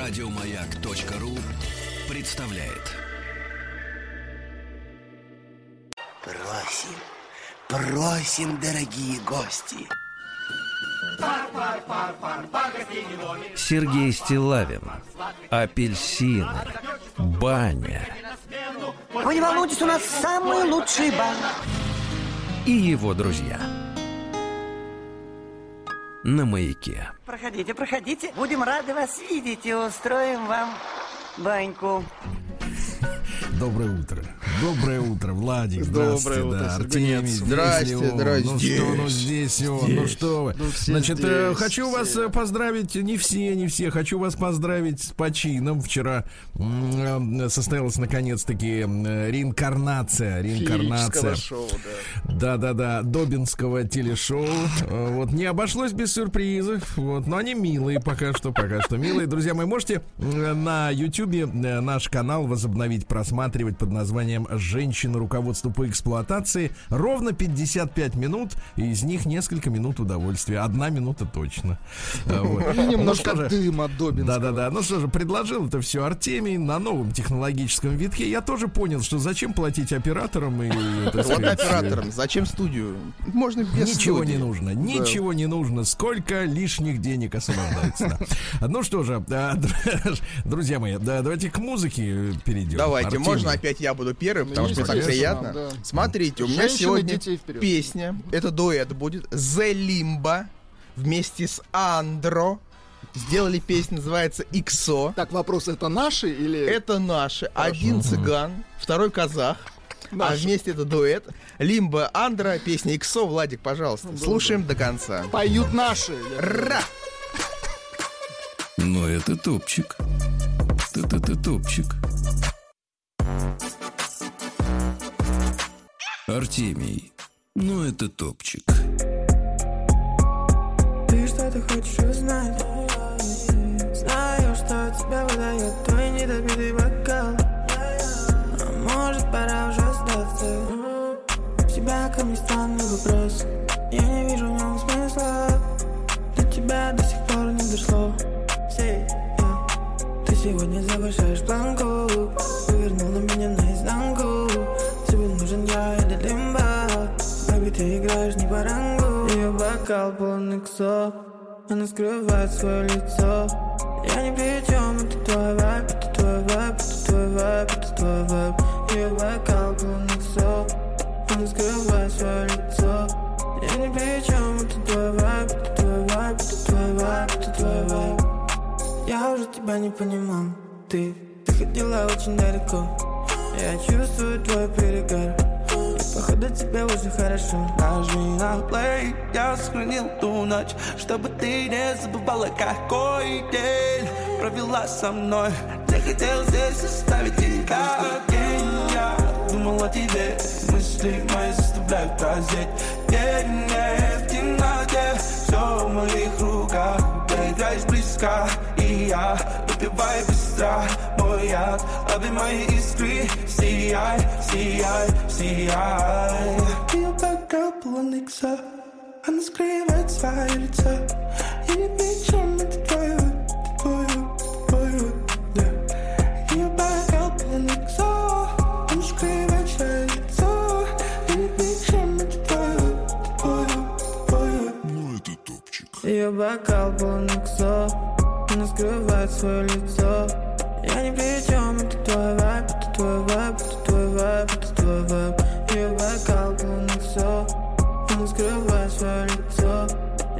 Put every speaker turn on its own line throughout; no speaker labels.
Радиомаяк.ру представляет.
Просим, просим, дорогие гости.
Сергей Стилавин Апельсины Баня
Вы не волнуйтесь, у нас самый лучший бан.
И его друзья На маяке
Проходите, проходите. Будем рады вас видеть и устроим вам баньку.
Доброе утро. Доброе утро, Владик.
Доброе утро,
Артемий.
Здрасте, здрасте.
Ну что, ну здесь он, ну что вы.
Ну,
Значит, э, хочу вас э, поздравить, не все, не все, хочу вас поздравить с почином. Вчера э, состоялась наконец-таки реинкарнация, реинкарнация. Да-да-да, Добинского телешоу. Вот не обошлось без сюрпризов. Вот, но они милые пока что, пока что милые. Друзья мои, можете на э, наш канал возобновить просматривать под названием «Женщины руководству по эксплуатации». Ровно 55 минут, и из них несколько минут удовольствия. Одна минута точно. Вот.
И немножко
Ну
Добинского.
да-да-да. Ну что же, предложил это все Артемий на новом технологическом витке. Я тоже понял, что зачем платить операторам и...
Вот
сказать,
оператором, зачем студию? Можно без
Ничего не нужно, ничего не нужно. Сколько лишних денег освобождается. да. Ну что же, а, друзья мои, да, давайте к музыке перейдем.
Давайте,
Артемий.
Можно опять я буду первым, потому что мне так приятно.
да.
Смотрите, у меня сегодня песня, это дуэт будет, The Limbo вместе с Андро. Сделали песню, называется «Иксо».
Так, вопрос, это наши или...
Это наши. Один цыган, второй казах. А
Наши.
вместе это дуэт. Лимба, Андра, песня «Иксо». Владик, пожалуйста, слушаем до конца.
Поют наши.
Ра!
Но это топчик Т-т-т топчик Артемий. Ну это топчик.
Ты что-то хочешь узнать? Знаю, что тебя выдает твой недопитый бокал. А может пора уже сдаться? Тебя ко мне странный вопрос. Я не вижу в нем смысла. До тебя до сих пор не дошло. Say, yeah. Ты сегодня завышаешь планку Повернул на меня наизнанку. Тебе нужен я или лимба Baby, ты играешь не по рангу. Ее бокал полон иксо Она скрывает свое лицо. Я ни при чем, это твой вайб Это твой вайб, это твой вайб, это твой вайб Ее бокал полон иксо Она скрывает свое лицо. Я ни при чем, это твой вайб Это твой вайб, это твой вайб, это твой вайб я уже тебя не понимал. Ты, ты ходила очень далеко. Я чувствую твой перегар. И походу тебе уже хорошо.
Нажми на плей, я сохранил ту ночь Чтобы ты не забывала, какой день Провела со мной. Я хотел здесь оставить тебя день. Я думал о тебе Мысли мои заставляют прозреть. День не в темноте Все в моих руках Ты играешь близко И я выпиваю быстро Мой яд Лови мои искры Сияй, сияй, сияй Ее бокал полон икса Она скрывает свое лицо Я не причем, это твой Ее бокал полон
иксо Она скрывает свое лицо. Я ни при чем, это твой вайб Это твой вайб, это твой вайб, это твой вайб Ее бокал полон иксо Она скрывает свое лицо.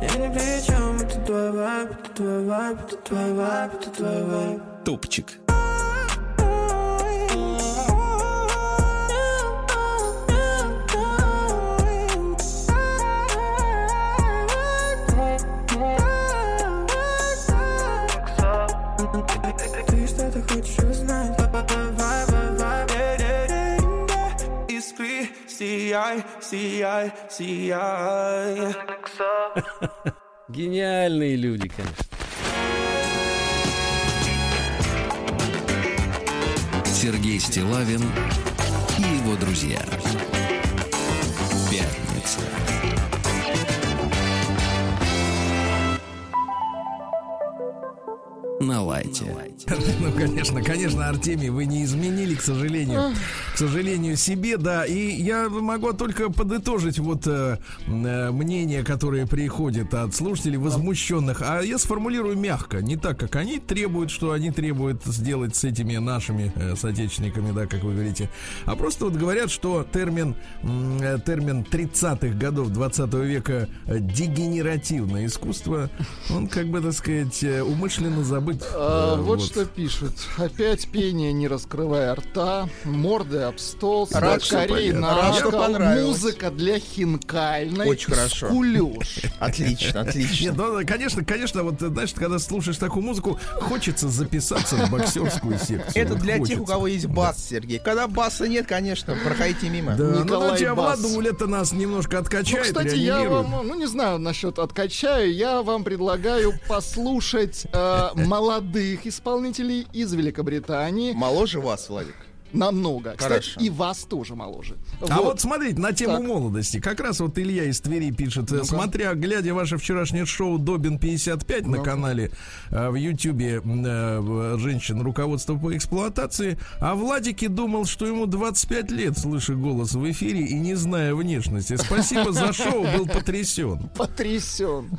Я ни при чем, это твой вайб Это твой вайб, это твой вайб, это твой вайб
Топчик
сияй, сияй, сияй
Гениальные люди, конечно
Сергей Стилавин и его друзья.
На лайте.
Ну, конечно, конечно, Артемий, вы не изменили, к сожалению, к сожалению, себе, да. И я могу только подытожить вот э, э, мнения, которые приходят от слушателей возмущенных. А я сформулирую мягко, не так, как они требуют, что они требуют сделать с этими нашими э, соотечественниками, да, как вы говорите. А просто вот говорят, что термин, э, термин 30-х годов 20 века э, дегенеративное искусство, он, как бы, так сказать, э, умышленно забыт.
А,
Э,
вот, что пишут. Опять пение, не раскрывая рта, морды об стол,
Рад, что
скорее
понятно.
на
Рад, что понравилось.
музыка для хинкальной.
Очень хорошо.
Скулёж.
Отлично, отлично.
Нет, ну, конечно, конечно, вот, знаешь, когда слушаешь такую музыку, хочется записаться в боксерскую секцию.
Это
Вот
для тех,
хочется.
у кого есть бас, Сергей. Когда баса нет, конечно, проходите мимо.
Да, ну,
Николай
значит,
Бас.
Владуля-то нас немножко
Ну,
откачает,
кстати, я вам, ну не знаю насчет откачаю, я вам предлагаю послушать э, молодых исполнителей из Великобритании.
Моложе вас, Владик.
Намного. Кстати,
Хорошо.
и вас тоже моложе.
А вот смотрите, на тему
Так.
молодости. Как раз вот Илья из Твери пишет, э, смотря, глядя ваше вчерашнее шоу Добин 55 на канале э, в Ютьюбе э, женщин руководства по эксплуатации, а Владике думал, что ему 25 лет, слыша голос в эфире и не зная внешности. Спасибо за шоу, был потрясен.
потрясен.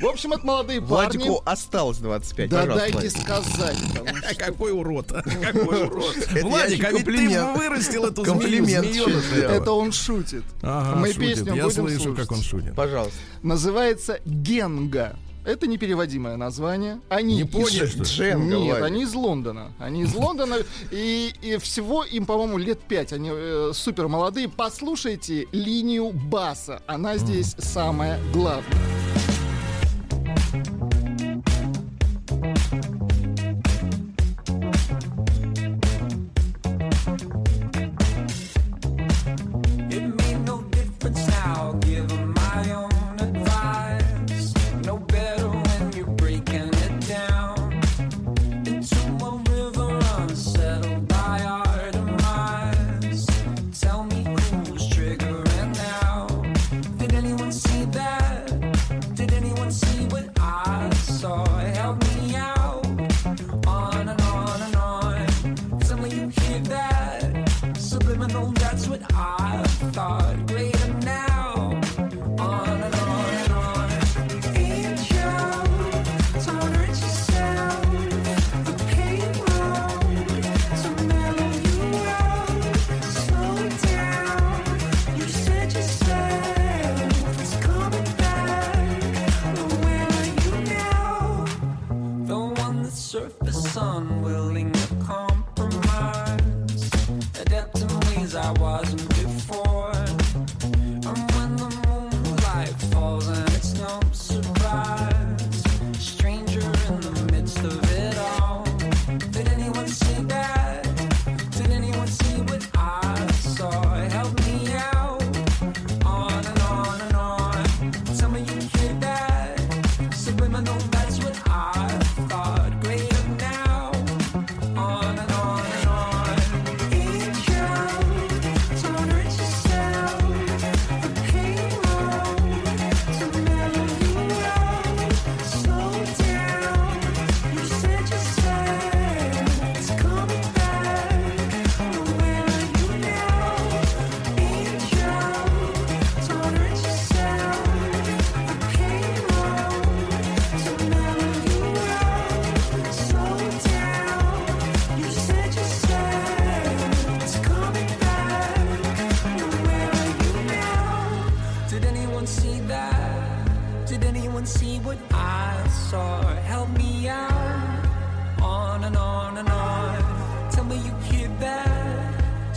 В общем, это молодые парни.
Владику осталось 25,
Да дайте
Владик.
сказать.
Какой урод, какой урод. Владик, а ведь ты
комплимент.
вырастил эту змею,
Комплимент сделал.
Это он шутит.
Ага,
Мы
шутит.
песню
Я
будем
слышу,
слушать.
как он шутит.
Пожалуйста.
Называется Генга. Это непереводимое название. Они
Не
из-
поняли, что ли?
Дженга,
Нет,
Владик.
они из Лондона. Они из Лондона. И, и всего им, по-моему, лет пять. Они э, супер молодые. Послушайте линию баса. Она здесь самая главная.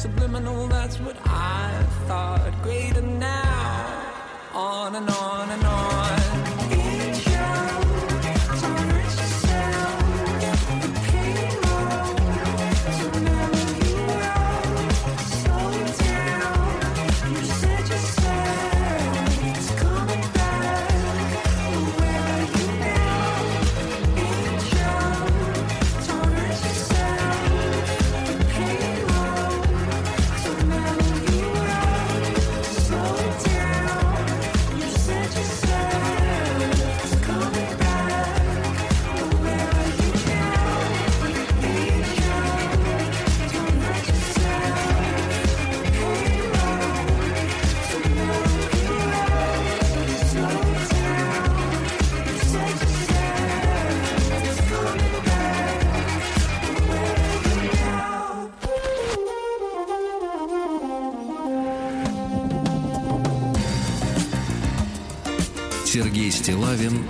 Subliminal, that's what I thought. Greater now. On and on and on.
Сергей Стилавин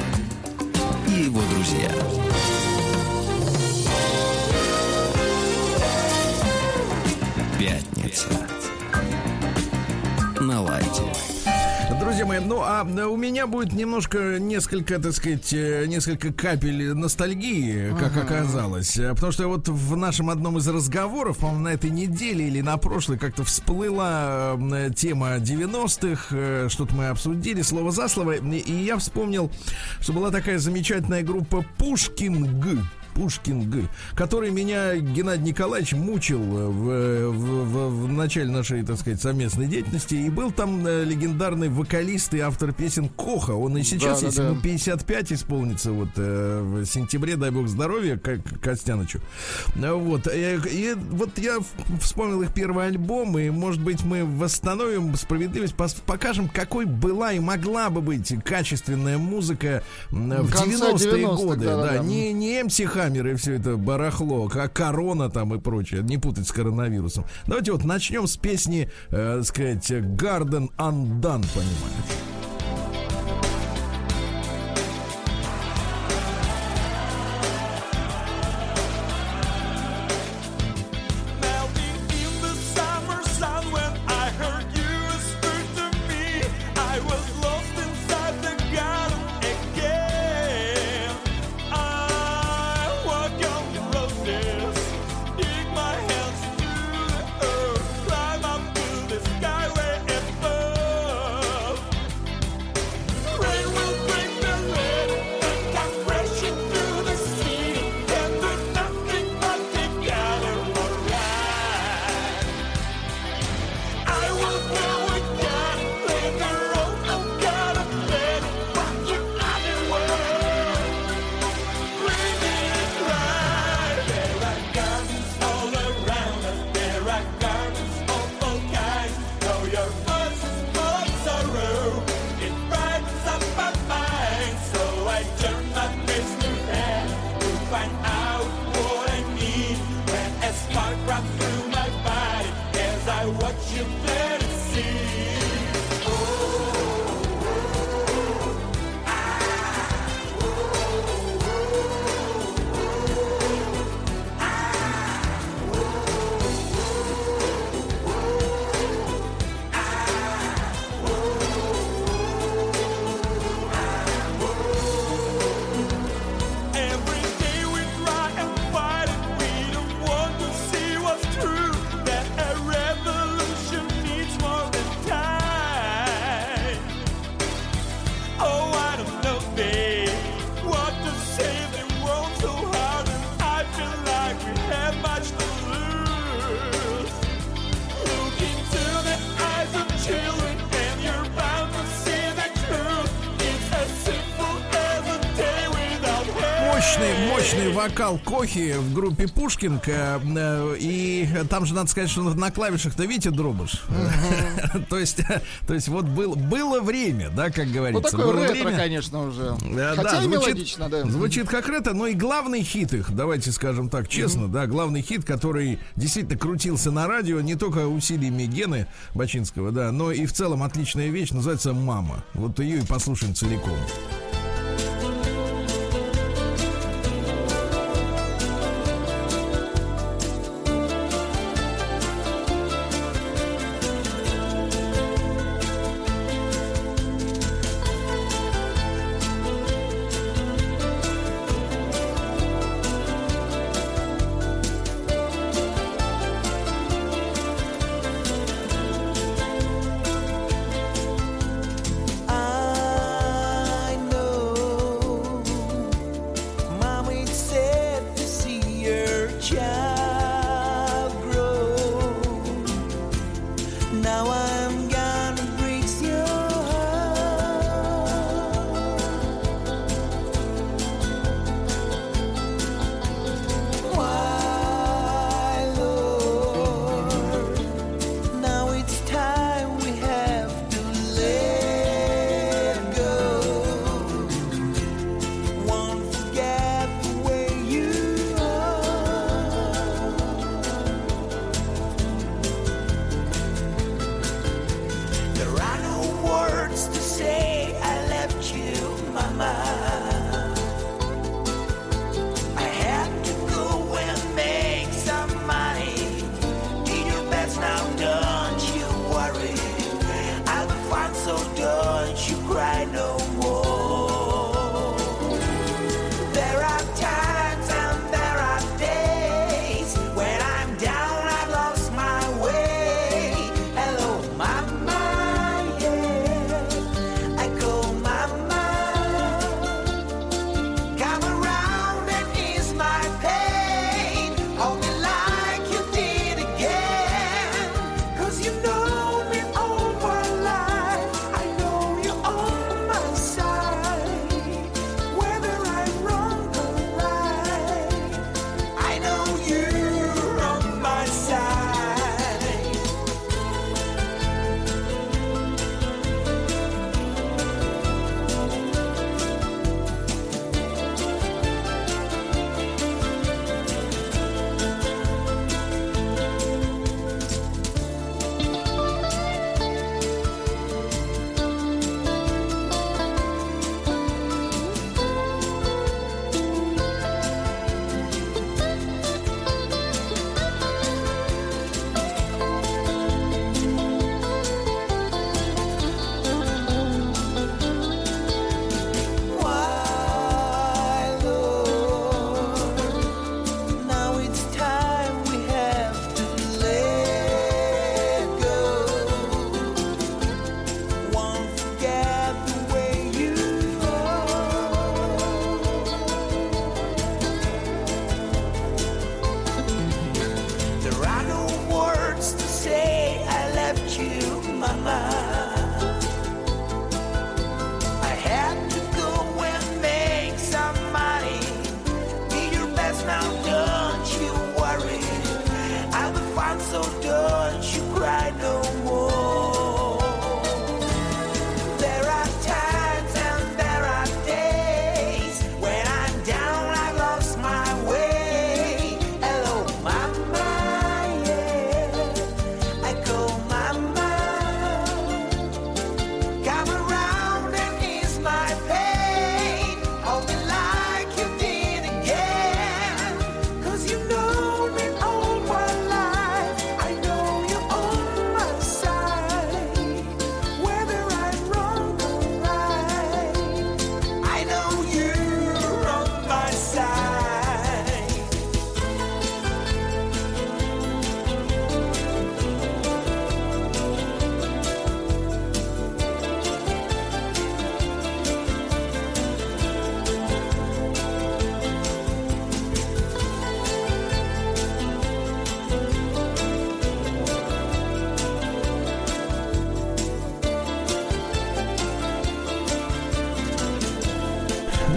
Мои, ну а у меня будет немножко, несколько, так сказать, э, несколько капель ностальгии, как оказалось. Э, Потому что вот в нашем одном из разговоров, по-моему, на этой неделе или на прошлой как-то всплыла э, тема 90-х, э, что-то мы обсудили, слово за слово, и я вспомнил, что была такая замечательная группа Пушкинг. Пушкин Г, который меня Геннадий Николаевич мучил э, в, э, в- в- в начале нашей, так сказать, совместной деятельности. И был там э, легендарный вокалист и автор песен Коха. Он и сейчас,
Да, да,
если
да.
ему 55 исполнится вот э, в сентябре, дай бог здоровья, как Костянычу. Вот. Э, И вот я вспомнил их первый альбом, и, может быть, мы восстановим справедливость, покажем, какой была и могла бы быть качественная музыка в
Конца
90-е
90-х,
годы.
да-да-да.
Да, не, не MC Хаммер и все это барахло, как корона там и прочее. Не путать с коронавирусом. Давайте вот начнем с песни, э, так сказать, Garden Undone, понимаешь? Вокал Кохи в группе Пушкинг. э, э, И там же надо сказать, что на клавишах-то видите дробыш. То есть, то есть вот был, было время, да, как
Ну,
говорится.
такое
было
ретро, конечно, уже.
Да,
Хотя и мелодично, да.
Звучит как ретро, но и главный хит их, давайте скажем так честно, да, главный хит, который действительно крутился на радио не только усилиями Гены Бачинского, да, но и в целом отличная вещь, называется «Мама». Вот ее и послушаем целиком.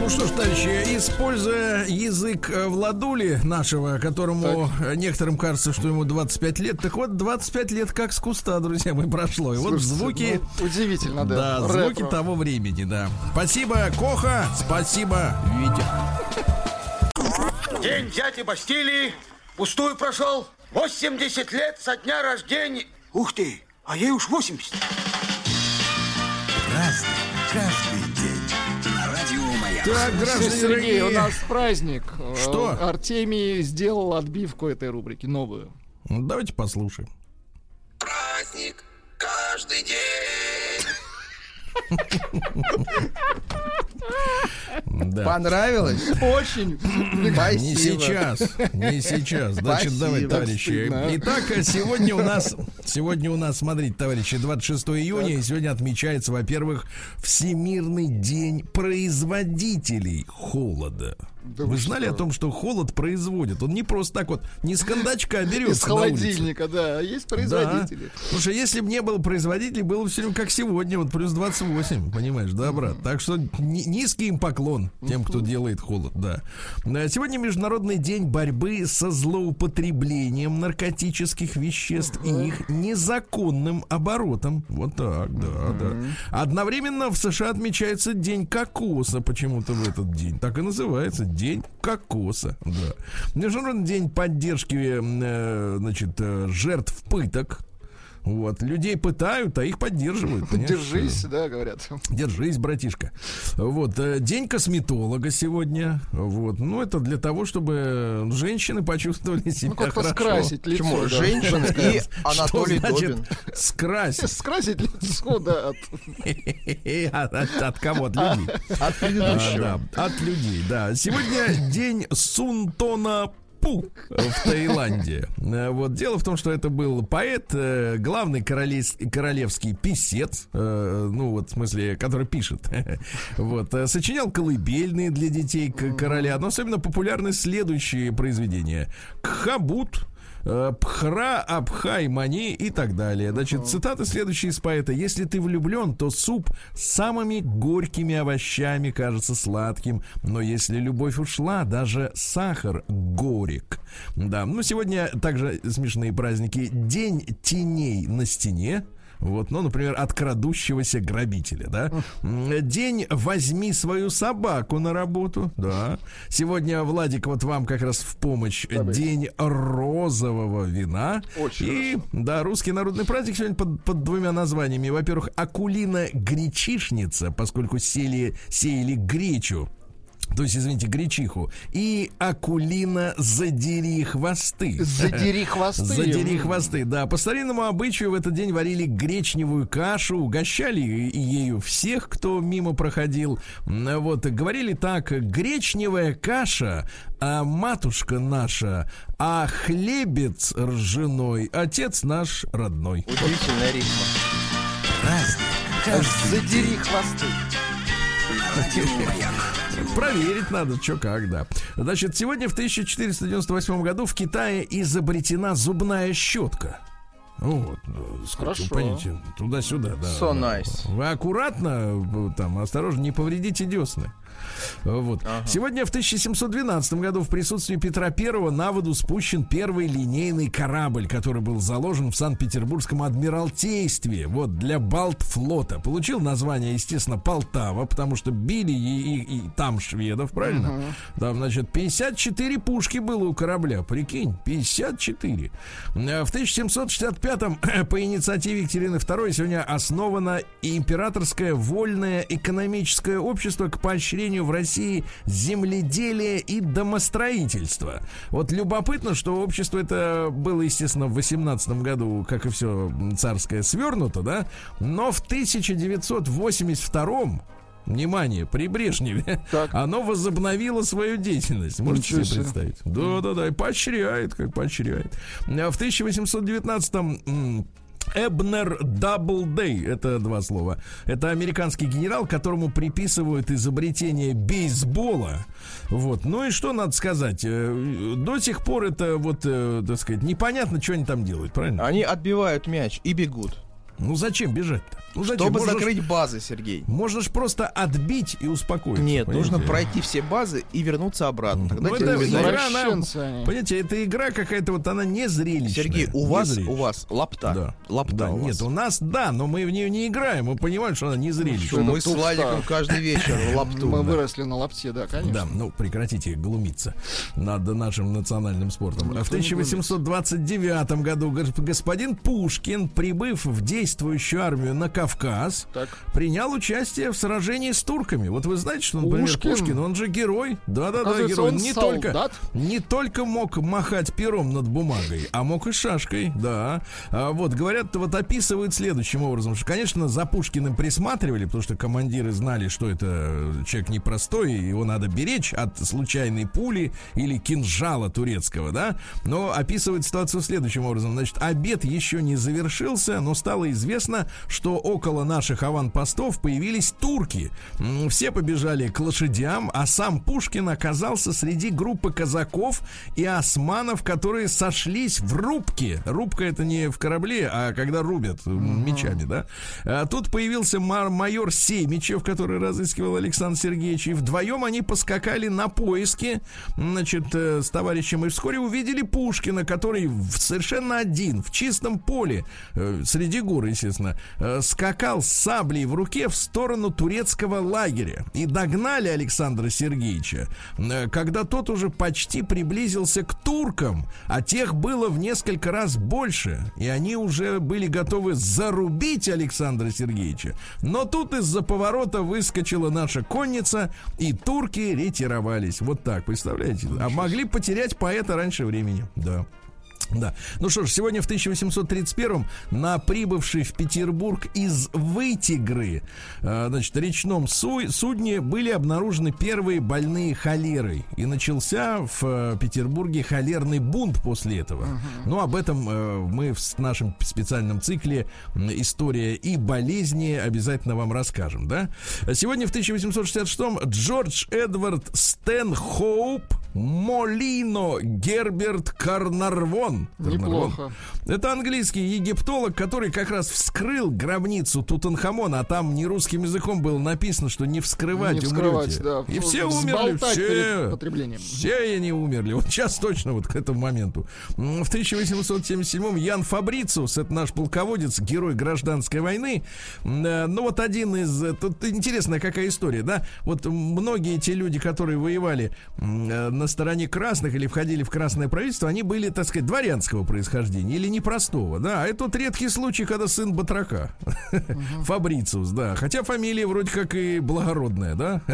Ну что ж, товарищи, используя язык э, Владули нашего, которому э, некоторым кажется, что ему 25 лет, так вот 25 лет как с куста, друзья мои, прошло. И вот
Слушайте,
звуки...
ну, удивительно, да.
Да,
Ретро.
звуки того времени, да. Спасибо, Коха, спасибо, Витя.
День дяди Бастилии пустую прошел. 80 лет со дня рождения. Ух ты, а ей уж 80.
Разный, каждый
Так, граждане
Сергей, у
дорогие,
нас праздник.
Что?
Э, Артемий сделал отбивку этой рубрики, новую.
ну, давайте послушаем.
Праздник каждый день.
Да.
Понравилось?
Очень.
Спасибо.
Не сейчас, не сейчас. Значит,
Спасибо.
давайте, товарищи. Итак, сегодня у нас, сегодня у нас, смотрите, товарищи, 26 июня, и сегодня отмечается, во-первых, Всемирный день производителей холода.
Да
вы
вы
знали
что?
о том, что холод производит? Он не просто так вот, не с кондачка
Из
берется улице.
холодильника, да. Есть производители.
Да. Слушай, если бы не было производителей, было бы все время как сегодня, вот плюс 28, понимаешь, да, брат? Так что ни- низкий им поклон тем, кто делает холод, да. Э, Сегодня Международный день борьбы со злоупотреблением наркотических веществ и их незаконным оборотом. Вот так, да, да. Одновременно в США отмечается День кокоса почему-то в этот день. Так и называется, День кокоса, да. Международный день поддержки, э, значит, э, жертв пыток. Вот, людей пытают, а их поддерживают. понимаешь?
Держись, да, говорят.
Держись, братишка. Вот, э, день косметолога сегодня. Вот, ну, это для того, чтобы женщины почувствовали себя
Ну, как-то
хорошо.
скрасить лицо.
Почему?
да.
Женщина и
Что
Анатолий
значит
Добин.
скрасить?
Скрасить лицо, да. от-
От, от- кого? От людей.
От
А,
предыдущего.
да, от людей, да. Сегодня день Сунтона Пу в Таиланде. Э, Вот дело в том, что это был поэт, э, главный королес- королевский писец, э, ну вот в смысле, который пишет. Вот сочинял колыбельные для детей короля, но особенно популярны следующие произведения: Кхабут. Э, Пхра, Абхай, Мани и так далее. Значит, цитаты следующие из поэта. Если ты влюблен, то суп с самыми горькими овощами кажется сладким. Но если любовь ушла, даже сахар горек. Да, ну сегодня также смешные праздники. День теней на стене. Вот, ну, например, от крадущегося грабителя, да. День возьми свою собаку на работу, да. Сегодня, Владик, вот вам как раз в помощь. День розового вина.
Очень
И, да, русский народный праздник сегодня под, под двумя названиями. Во-первых, Акулина гречишница, поскольку сели, сеяли гречу. То есть, извините, гречиху. И Акулина задери хвосты.
Задери хвосты.
Задери хвосты, да. По старинному обычаю в этот день варили гречневую кашу, угощали ею всех, кто мимо проходил. Вот, говорили так, гречневая каша, а матушка наша, а хлебец ржаной, отец наш родной.
Удивительная рифма.
Праздник.
Задери хвосты.
Проверить надо, что как, да. Значит, сегодня в 1498 году в Китае изобретена зубная щетка. Вот,
Хорошо.
понимаете, туда-сюда, да.
So nice.
Вы аккуратно, э, там, осторожно, не повредите десны. Вот. Сегодня в 1712 году в присутствии Петра I на воду спущен первый линейный корабль, который был заложен в Санкт-Петербургском адмиралтействе. Вот для Балтфлота. Получил название, естественно, Полтава, потому что били и, и- и там шведов, правильно? Там, значит, 54 пушки было у корабля. Прикинь, 54. Э, В 1765-м по инициативе Екатерины II сегодня основано императорское вольное экономическое общество к поощрению в России земледелия и домостроительства. Вот любопытно, что общество это было, естественно, в 18 году, как и все царское, свернуто, да? Но в 1982 Внимание, при Брежневе
Так.
оно возобновило свою деятельность. Можете
Ничего
себе представить? Да, да, да, и поощряет, как поощряет. А В 1819-м м, Эбнер Даблдей, это два слова. Это американский генерал, которому приписывают изобретение бейсбола. Вот. Ну и что надо сказать? Э, До сих пор это вот, э, так сказать, непонятно, что они там делают, правильно?
Они отбивают мяч и бегут.
Ну зачем бежать-то? Ну зачем?
Чтобы
Можно ж-
закрыть базы, Сергей.
Можно ж просто отбить и успокоиться.
Нет, нужно
понимаете?
пройти все базы и вернуться обратно. Тогда
Ну, это игра, она, понимаете, эта игра какая-то вот она не зрелищная.
Сергей, у вас,
зрелищная.
у вас лапта.
Да.
Лапта
Да,
у
нет,
вас.
у нас да, но мы в нее не играем. Мы понимаем, что она не зрелищная.
Мы
Ну,
с
туфта.
Владиком каждый вечер лапту.
Мы
да.
выросли на лапте, да, конечно.
Да, ну прекратите глумиться над нашим национальным спортом. В 1829 году гос- господин Пушкин, прибыв в действующую армию на Кавказ,
Так.
принял участие в сражении с турками. Вот вы знаете, что, например,
Пушкин?
Пушкин, он же герой. Да-да-да, герой.
он
не
солдат?
только, не только мог махать пером над бумагой, а мог и шашкой, да. А вот, говорят, вот описывают следующим образом, что, конечно, за Пушкиным присматривали, потому что командиры знали, что это человек непростой, его надо беречь от случайной пули или кинжала турецкого, да. Но описывают ситуацию следующим образом. Значит, обед еще не завершился, но стало известно, что около наших аванпостов появились турки. Все побежали к лошадям, а сам Пушкин оказался среди группы казаков и османов, которые сошлись в рубке. Рубка это не в корабле, а когда рубят мечами, да. А тут появился майор Семичев, который разыскивал Александр Сергеевич, и вдвоем они поскакали на поиски, значит, э, с товарищем, и вскоре увидели Пушкина, который совершенно один, в чистом поле, э, среди гор, естественно, э, скакал с саблей в руке в сторону турецкого лагеря. И догнали Александра Сергеевича, э, когда тот уже почти приблизился к туркам, а тех было в несколько раз больше, и они уже были готовы зарубить Александра Сергеевича. Но тут из-за поворота выскочила наша конница, и турки ретировались. Вот так, представляете? А могли потерять поэта раньше времени. Да. Да. Ну что ж, сегодня в 1831 на прибывший в Петербург из Вытигры, э, значит, речном су- судне были обнаружены первые больные холерой. И начался в э, Петербурге холерный бунт после этого. Ну, об этом э, мы в нашем специальном цикле «История и болезни» обязательно вам расскажем, да? Сегодня в 1866 Джордж Эдвард Стэнхоуп Молино Герберт Карнарвон. Карнарвон.
Неплохо.
Это английский египтолог, который как раз вскрыл гробницу Тутанхамона, а там не русским языком было написано, что не вскрывать,
Не вскрывать,
умрете.
да.
И все умерли, все. Все они умерли. Вот сейчас точно вот к этому моменту. В 1877-м Ян Фабрициус, это наш полководец, герой гражданской войны. Ну вот один из... Тут интересная какая история, да? Вот многие те люди, которые воевали э, на стороне красных или входили в красное правительство, они были, так сказать, дворянского происхождения или непростого, да? А это вот редкий случай, когда сын батрака. Фабрициус, да. Хотя фамилия вроде как и благородная, да?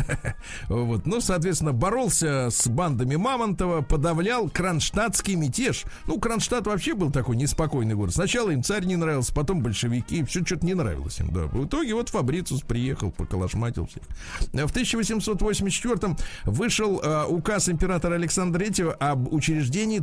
Вот. Ну, соответственно, боролся с бандами Мамонтова, подавлял кронштадтский мятеж. Ну, Кронштадт вообще был такой неспокойный город. Сначала им царь не нравился, потом большевики. Все что-то не нравилось им, да. В итоге вот Фабрициус приехал, поколошматил всех. В 1884 вышел э, указ императора Александра III об учреждении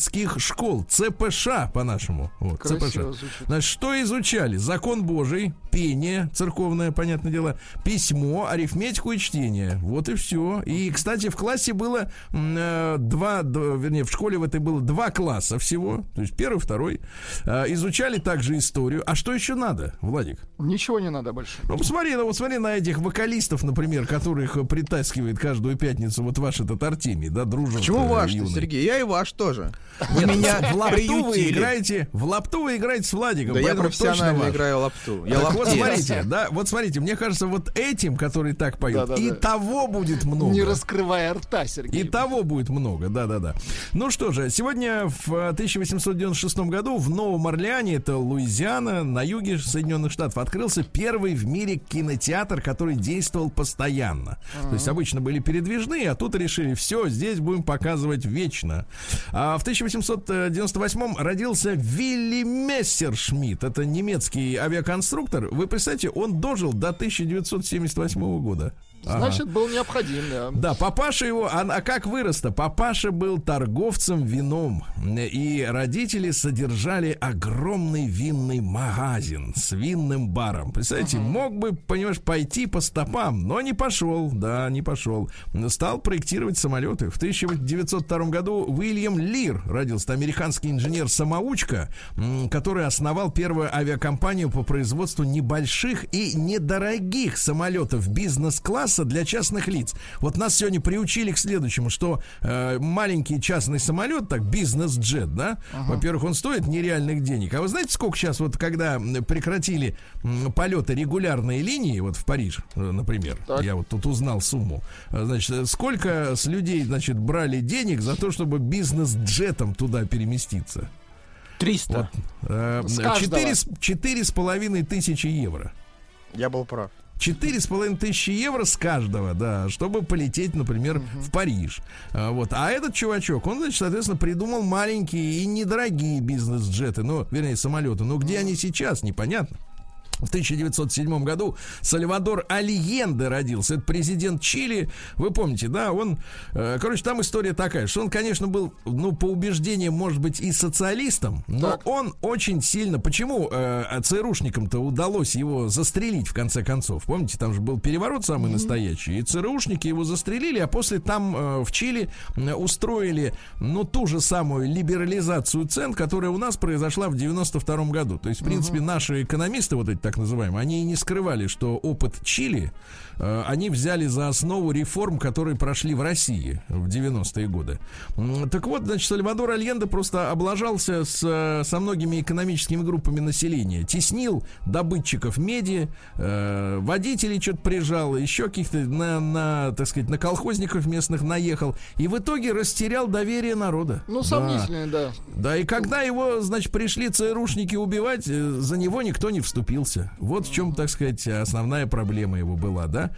церковно-приходских школ. ЦПШ, по-нашему. Вот,
Красиво
ЦПШ.
звучит.
Значит, что изучали? Закон Божий, пение церковное, понятное дело, письмо, арифметику и чтение. Вот и все. И, кстати, в классе было э, два, вернее, в школе в этой было два класса всего. То есть первый, второй. Э, изучали также историю. А что еще надо, Владик?
Ничего не надо больше.
Ну, посмотри, ну, вот смотри на этих вокалистов, например, которых э, притаскивает каждую пятницу вот ваш этот Артемий, да, дружок.
Почему ваш. Сергей? Я и ваш тоже. Вы меня
в лапту вы играете, в лапту вы играете с Владиком.
Да я профессионально играю лапту. Я
Так вот смотрите, да, вот смотрите, мне кажется, вот этим, который так поет,
Да-да-да.
и того будет много.
Не раскрывая рта, Сергей.
И того будет много, да-да-да. Ну что же, сегодня в э, 1896 году в Новом Орлеане, это Луизиана, на юге Соединенных Штатов, открылся первый в мире кинотеатр, который действовал постоянно. То есть обычно были передвижные, а тут решили, все, здесь будем показывать вечно. А в 1898 родился Вилли Мессершмитт. Это немецкий авиаконструктор. Вы представьте, он дожил до 1978 года.
Значит, был необходим, да.
Да, папаша его, а, а как вырос-то? Папаша был торговцем вином, и родители содержали огромный винный магазин с винным баром. Представляете, мог бы, понимаешь, пойти по стопам, но не пошел, да, не пошел. Стал проектировать самолеты. В 1902 году Уильям Лир родился, американский инженер-самоучка, который основал первую авиакомпанию по производству небольших и недорогих самолетов бизнес-класса для частных лиц. Вот нас сегодня приучили к следующему, что э, маленький частный самолет, так бизнес-джет, да, во-первых, он стоит нереальных денег. А вы знаете, сколько сейчас вот, когда прекратили полеты регулярные линии, вот в Париж, э, например,
Так.
я вот тут узнал сумму, Э, значит, э, сколько с людей, значит, брали денег за то, чтобы бизнес-джетом туда переместиться?
300.
Э,
С каждого.
Четыре с- четыре с половиной тысячи евро.
Я был прав.
Четыре с половиной тысячи евро с каждого, да, чтобы полететь, например, в Париж. А, вот. А этот чувачок, он, значит, соответственно, придумал маленькие и недорогие бизнес-джеты, ну, вернее, самолеты. Но где они сейчас, непонятно. В 1907 году Сальвадор Альенде родился. Это президент Чили. Вы помните, да? Он, э, короче, там история такая, что он, конечно, был, ну, по убеждениям, может быть, и социалистом, но
Так.
он очень сильно... Почему э, ЦРУшникам-то удалось его застрелить, в конце концов? Помните, там же был переворот самый настоящий, и ЦРУшники его застрелили, а после там э, в Чили э, устроили, ну, ту же самую либерализацию цен, которая у нас произошла в 92 году. То есть, в принципе, наши экономисты, вот эти так называемые, они и не скрывали, что опыт Чили они взяли за основу реформ, которые прошли в России в 90-е годы. Так вот, значит, Сальвадор Альенде просто облажался с, э, со многими экономическими группами населения. Теснил добытчиков меди, э, водителей что-то прижал, еще каких-то на, на, так сказать, на колхозников местных наехал. И в итоге растерял доверие народа.
Ну,
Да.
сомнительно, да.
Да, и когда его, значит, пришли ЦРУшники убивать, э, за него никто не вступился. Вот в чем, так сказать, основная проблема его была, да.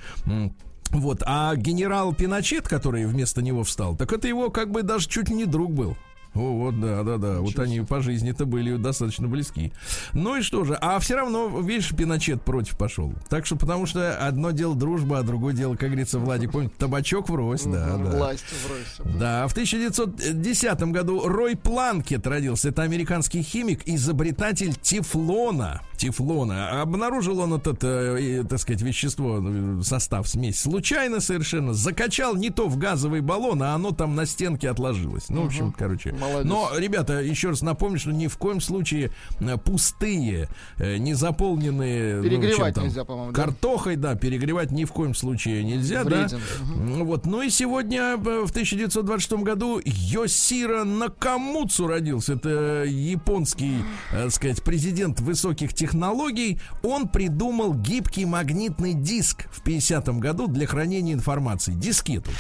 Вот, а генерал Пиночет, который вместо него встал, так это его как бы даже чуть не друг был. О, вот, да, да, да. Вот они по жизни-то были достаточно близки. Ну и что же, а все равно, видишь, Пиночет против пошел. Так что, потому что одно дело дружба, а другое дело, как говорится, Владик, помните, табачок врозь, да, да.
Власть врозь.
Да, в 1910 году Рой Планкет родился. Это американский химик, изобретатель тефлона. Тефлона. Обнаружил он этот, э, так сказать, вещество, э, состав, смесь. Случайно совершенно. Закачал не то в газовый баллон, а оно там на стенке отложилось. Ну, в общем, короче.
Молодец.
Но, ребята, еще раз напомню, что ни в коем случае э, пустые, э, не заполненные... ну,
Перегревать
там,
нельзя, по-моему, да?
Картохой, да, перегревать ни в коем случае нельзя, да.
Вреден. Мгм.
Ну Вот. Ну и сегодня, э, в 1926 году, Йосира Накамуцу родился. Это японский, так сказать, президент высоких технологий. Он придумал гибкий магнитный диск в 50 году для хранения информации. Дискету.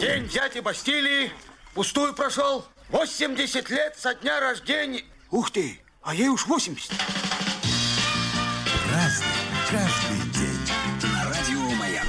День дяди Бастилии пустую прошел. 80 лет со дня рождения. Ух ты, а ей уж 80.
Разный, каждый день. На радио Маяк.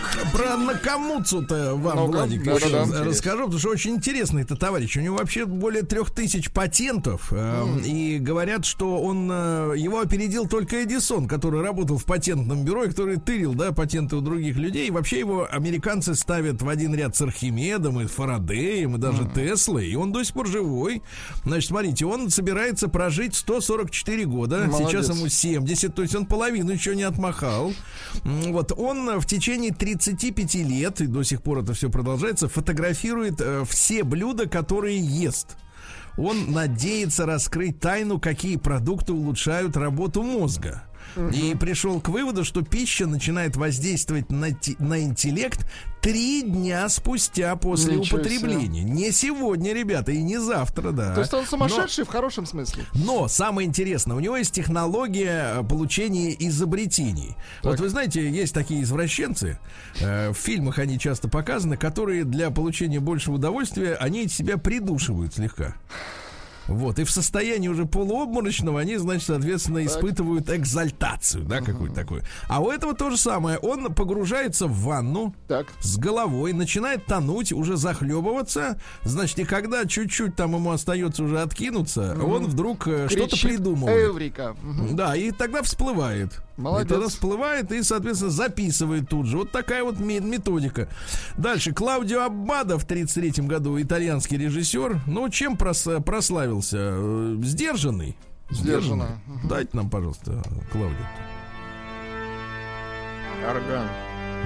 Про Накамуцу-то вам,
Ну-ка,
Владик,
да-да-да.
еще
Интересно.
расскажу, потому что очень интересный это товарищ. У него вообще более трех тысяч патентов. э, И говорят, что он э, его опередил только Эдисон, который работал в патентном бюро, и который тырил, да, патенты у других людей. И вообще его американцы ставят в один ряд с Архимедом и Фарадеем, и даже Теслой. И он до сих пор живой. Значит, смотрите, он собирается прожить 144 года.
Молодец.
Сейчас ему 70, то есть он половину еще не отмахал. Вот он в течение 35 лет, и до сих пор это все продолжается, фотографирует э, все блюда, которые ест. Он надеется раскрыть тайну, какие продукты улучшают работу мозга. И пришел к выводу, что пища начинает воздействовать на, на интеллект три дня спустя после
Ничего
употребления. Не сегодня, ребята, и не завтра, да.
То есть он
Но-
сумасшедший в хорошем смысле.
но самое интересное, у него есть технология э, получения изобретений. Вот вы знаете, есть такие извращенцы, э, в фильмах они часто показаны, которые для получения большего удовольствия, они себя придушивают слегка. Вот, и в состоянии уже полуобморочного они, значит, соответственно, испытывают экзальтацию, да, какую-то такую. А у этого то же самое. Он погружается в ванну
Так.
с головой, начинает тонуть, уже захлебываться. Значит, и когда чуть-чуть там ему остается уже откинуться, он вдруг э, что-то придумывает.
Эврика. Мгм.
Да, и тогда всплывает.
Молодец.
И тогда всплывает и, соответственно, записывает тут же. Вот такая вот ме- методика. Дальше. Клаудио Аббадо в 1933 году, итальянский режиссер. Ну, чем прос- прославился? Э, Сдержанный.
Сдержанно.
Дайте нам, пожалуйста, Клаудио.
Орган.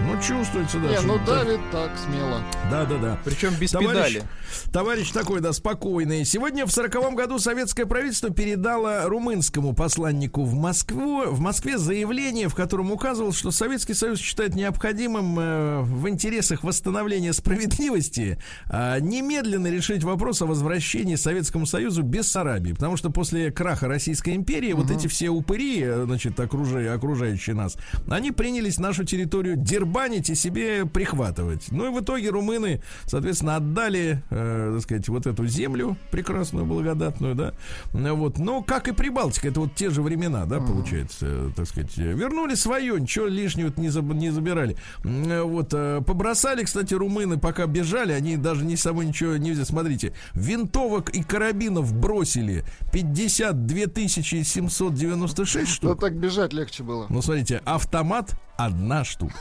Ну, чувствуется, да.
Не, ну давит так смело.
Да, да, да.
Причем без
Товарищ,
педали.
товарищ такой, да, спокойный. Сегодня в сороковом году советское правительство передало румынскому посланнику в Москву, в Москве заявление, в котором указывал, что Советский Союз считает необходимым э, в интересах восстановления справедливости э, немедленно решить вопрос о возвращении Советскому Союзу Бессарабии. Потому что после краха Российской империи вот эти все упыри, э, значит, окружа- окружающие нас, они принялись нашу территорию дербанить и себе прихватывать. Ну и в итоге румыны, соответственно, отдали, э, так сказать, вот эту землю прекрасную, благодатную, да. Ну Вот. Но как и Прибалтика, это вот те же времена, да, получается, э, так сказать. Вернули свое, ничего лишнего не, заб- не забирали. Э, Вот. э, Побросали, кстати, румыны, пока бежали, они даже не с собой ничего не взяли. Смотрите, винтовок и карабинов бросили 52 796
Ну
штук.
так бежать легче было.
Ну, смотрите, автомат одна штука.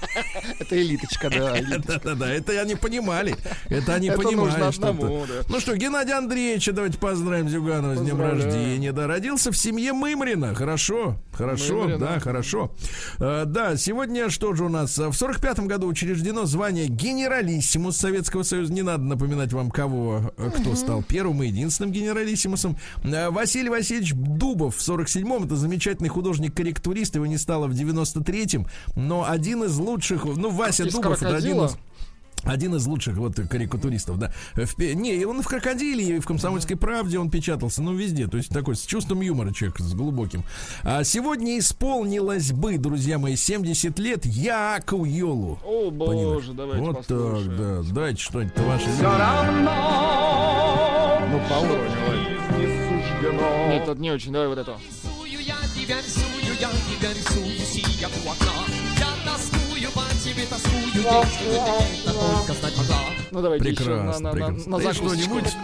Это элиточка, да.
Да-да-да, это они понимали. Это они понимали. что. Ну что, Геннадий Андреевича давайте поздравим Зюганова с днем рождения. Да, родился в семье Мымрина. Хорошо, хорошо,
Мымрина.
да, хорошо. Э, да, сегодня что же у нас? В сорок пятом году учреждено звание генералиссимус Советского Союза. Не надо напоминать вам, кого, э, кто стал первым и единственным генералиссимусом. Э, Василий Васильевич Дубов в 47-м. Это замечательный художник-корректурист. Его не стало в 93-м. Но один из лучших... Ну, Вася
Из
Дубов это один из... Один из лучших вот карикатуристов, да. В не, он в крокодиле, и в комсомольской правде он печатался, ну, везде. То есть такой с чувством юмора человек, с глубоким. А сегодня исполнилось бы, друзья мои, 70 лет Яку Йолу.
О, боже, давайте
Вот
послушаем.
так, да. Дайте что-нибудь ваше.
Ну, по уровню.
Нет, это не очень, давай вот это.
Рисую я тебя, рисую я тебя, рисую, сидя у окна. Я тоскую по тебе, тоскую, если бы ты это только знать могла.
Ну давайте еще на,
Прекрасно,
на, на,
прекрасно.
на
Да
закусочку.
что-нибудь?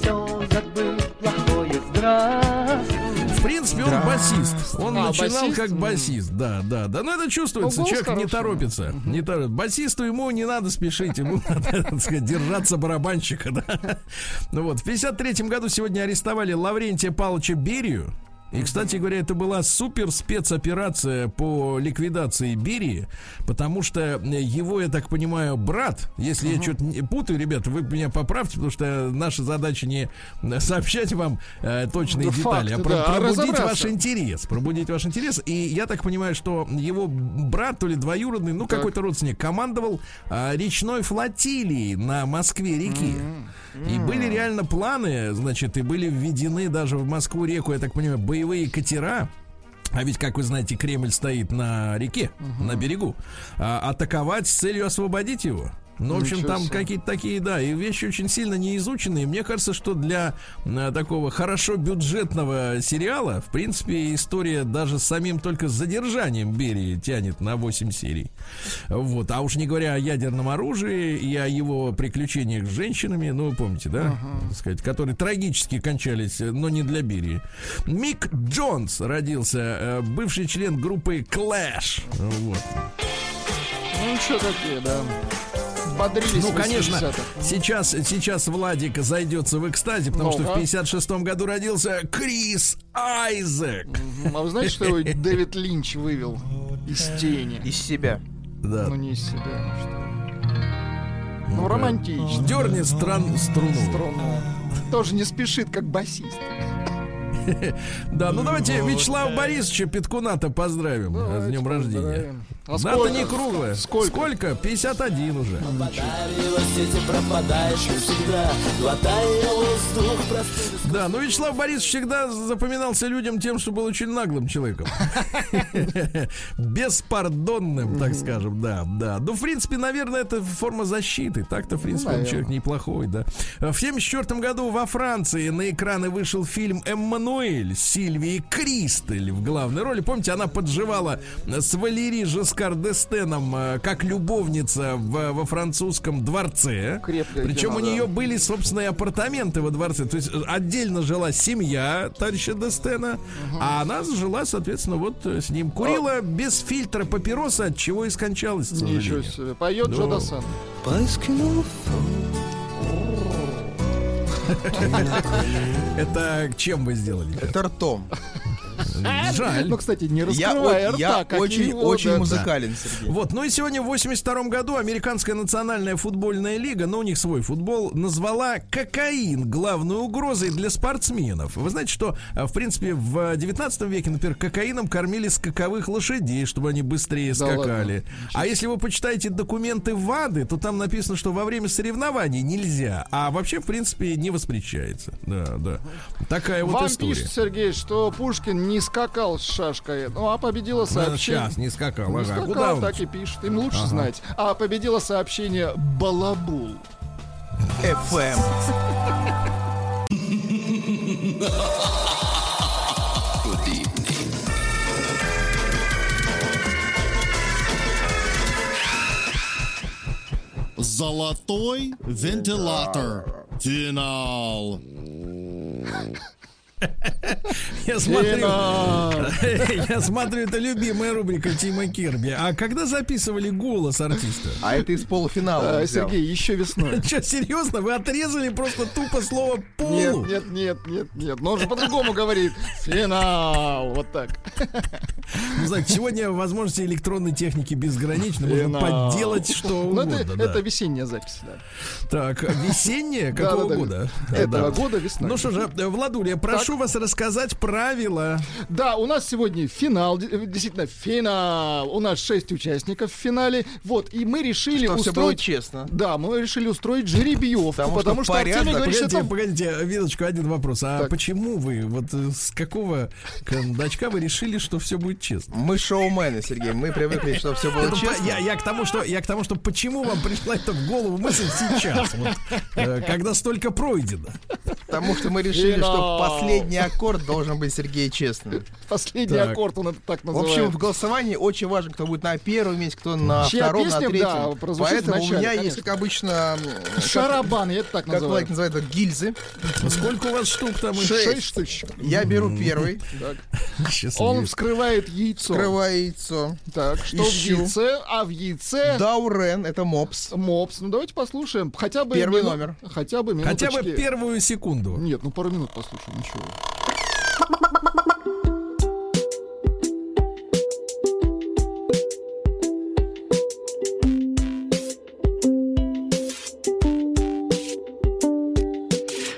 Все забыл, плохое здравствуй.
В принципе, он басист. Он
А,
начинал
басист?
как басист. Да, да, да. Но это чувствуется.
Ну,
Человек не торопится. Не торопится. Басисту ему не надо спешить. Ему надо, так сказать, держаться барабанщика. Да? Ну вот. В 53 году сегодня арестовали Лаврентия Павловича Берию. И, кстати говоря, это была супер спецоперация по ликвидации Берии, потому что его, я так понимаю, брат, если я что-то не путаю, ребята, вы меня поправьте, потому что наша задача не сообщать вам э, точные
Да,
детали, а
факты,
про-
да, а
пробудить ваш интерес, пробудить ваш интерес. И я так понимаю, что его брат, то ли двоюродный, ну
Так.
какой-то родственник, командовал а, речной флотилией на Москве-реке. И были реально планы, значит, и были введены даже в Москву-реку, я так понимаю, боевые катера. А ведь, как вы знаете, Кремль стоит на реке, на берегу. А, атаковать с целью освободить его. Ну, в общем,
Ничего
там
себе.
какие-то такие, да, и вещи очень сильно не изученные. Мне кажется, что для э, такого хорошо бюджетного сериала, в принципе, история даже с самим только задержанием Берии тянет на 8 серий. Вот. А уж не говоря о ядерном оружии и о его приключениях с женщинами, ну, вы помните, да, так сказать, которые трагически кончались, э, но не для Берии. Мик Джонс родился, э, бывший член группы Clash. Вот.
Ну что такие, да. Бодрились
Ну, конечно,
80-х.
сейчас, сейчас Владик зайдется в экстазе, потому что в
Ну-ка.
56-м году родился Крис Айзек.
А вы знаете, что его Дэвид Линч вывел из тени?
Из себя.
Да.
Ну не из себя, ну что. Ну, романтично.
Дерни стран, струну.
Струну. Тоже не спешит, как басист.
Да, ну давайте Вячеслава Борисовича Петкуната поздравим э, с днем рождения.
А
Дата
сколько?
не круглая.
Сколько?
Сколько? 51 уже. Да, ну Вячеслав Борисович всегда запоминался людям тем, что был очень наглым человеком. Беспардонным, так скажем, да, да. Ну, в принципе, наверное, это форма защиты. Так-то, в принципе, он человек неплохой, да. В 74 году во Франции на экраны вышел фильм «Эммануэль» с Сильвией Кристель в главной роли. Помните, она подживала с Валери Жескар д'Эстеном э, как любовница в- во французском дворце.
Крепкое
Причем
кино,
у
да.
нее были собственные апартаменты во дворце. То есть отдельно жила семья товарища Дестена, а она жила, соответственно, вот э, с ним. Курила без фильтра папироса, от чего и скончалась.
Ничего себе. Поет
Ну.
Джо Дассан.
Это чем вы сделали?
Это ртом.
Жаль.
Ну, кстати, не
Я,
раскрывая
о-
рта,
я очень,
его,
очень
да.
музыкален, Сергей.
Вот, ну и сегодня в 82 году Американская национальная футбольная лига, ну у них свой футбол, назвала кокаин главной угрозой для спортсменов. Вы знаете, что, а, в принципе, в 19 веке, например, кокаином кормили скаковых лошадей, чтобы они быстрее
Да
скакали. А если вы почитаете документы ВАДы, то там написано, что во время соревнований нельзя, а вообще, в принципе, не воспрещается. Да, да. Такая вот
Вам
история.
пишет Сергей, что Пушкин не скакал с шашкой, ну а победила сообщение.
Сейчас не скакал.
Не
ага.
скакал,
Куда он?
так и пишет. Им лучше
Ага.
знать. А победила сообщение Балабул.
FM.
Золотой вентилятор. Финал.
Я смотрю, я смотрю, это любимая рубрика Тима Кирби. А когда записывали голос артиста?
А это из полуфинала.
А. Сергей, еще весной.
Что, серьезно? Вы отрезали просто тупо слово полу?
нет, нет, нет, нет. Но он же по-другому говорит. Финал. Вот так.
Ну, знаете, сегодня возможности электронной техники безграничны. Можно подделать что
Ну,
угодно.
это,
да.
это весенняя запись, да.
Так, весенняя? Какого
Да-да-да.
года?
Этого
Да.
года весной.
Ну что же, Владуля, прошу вас рассказать правила.
Да, у нас сегодня финал, э, действительно финал. У нас шесть участников в финале. Вот, и мы решили
Чтобы всё было
устроить...
честно.
Да, мы решили устроить жеребьевку,
Потому
потому,
что
что, Артемий
порядок-
говорит, что
Погодите,
это...
погодите, Виночку, один вопрос. А
Так.
почему вы, вот э, с какого кондачка вы решили, что все будет честно?
Мы шоумены, Сергей. Мы привыкли, чтобы все было
Это
честно.
Я, я к тому, что я к тому, что почему вам пришла это в голову мысль сейчас, вот, э, когда столько пройдено.
Потому что мы решили, что последний аккорд должен быть, Сергей, честным.
Последний
Так.
аккорд, он это так
В
называет.
общем, в голосовании очень важно, кто будет на первом месте, кто на
Чья
втором,
песня,
на третьем.
да,
Поэтому у
вначале,
меня есть,
конечно.
как обычно, как,
Шарабан, я это так
как Владик
называю.
называет, это гильзы.
Сколько у вас штук там?
Шесть.
Штучек.
Я беру первый.
Он вскрывает яйцо.
открываю яйцо.
Так, что в яйце? А в яйце...
Даурен, это мопс.
Мопс. Ну, давайте послушаем. Хотя бы...
Первый номер.
Хотя бы
Хотя бы первую секунду.
Нет, ну пару минут послушаем, ничего.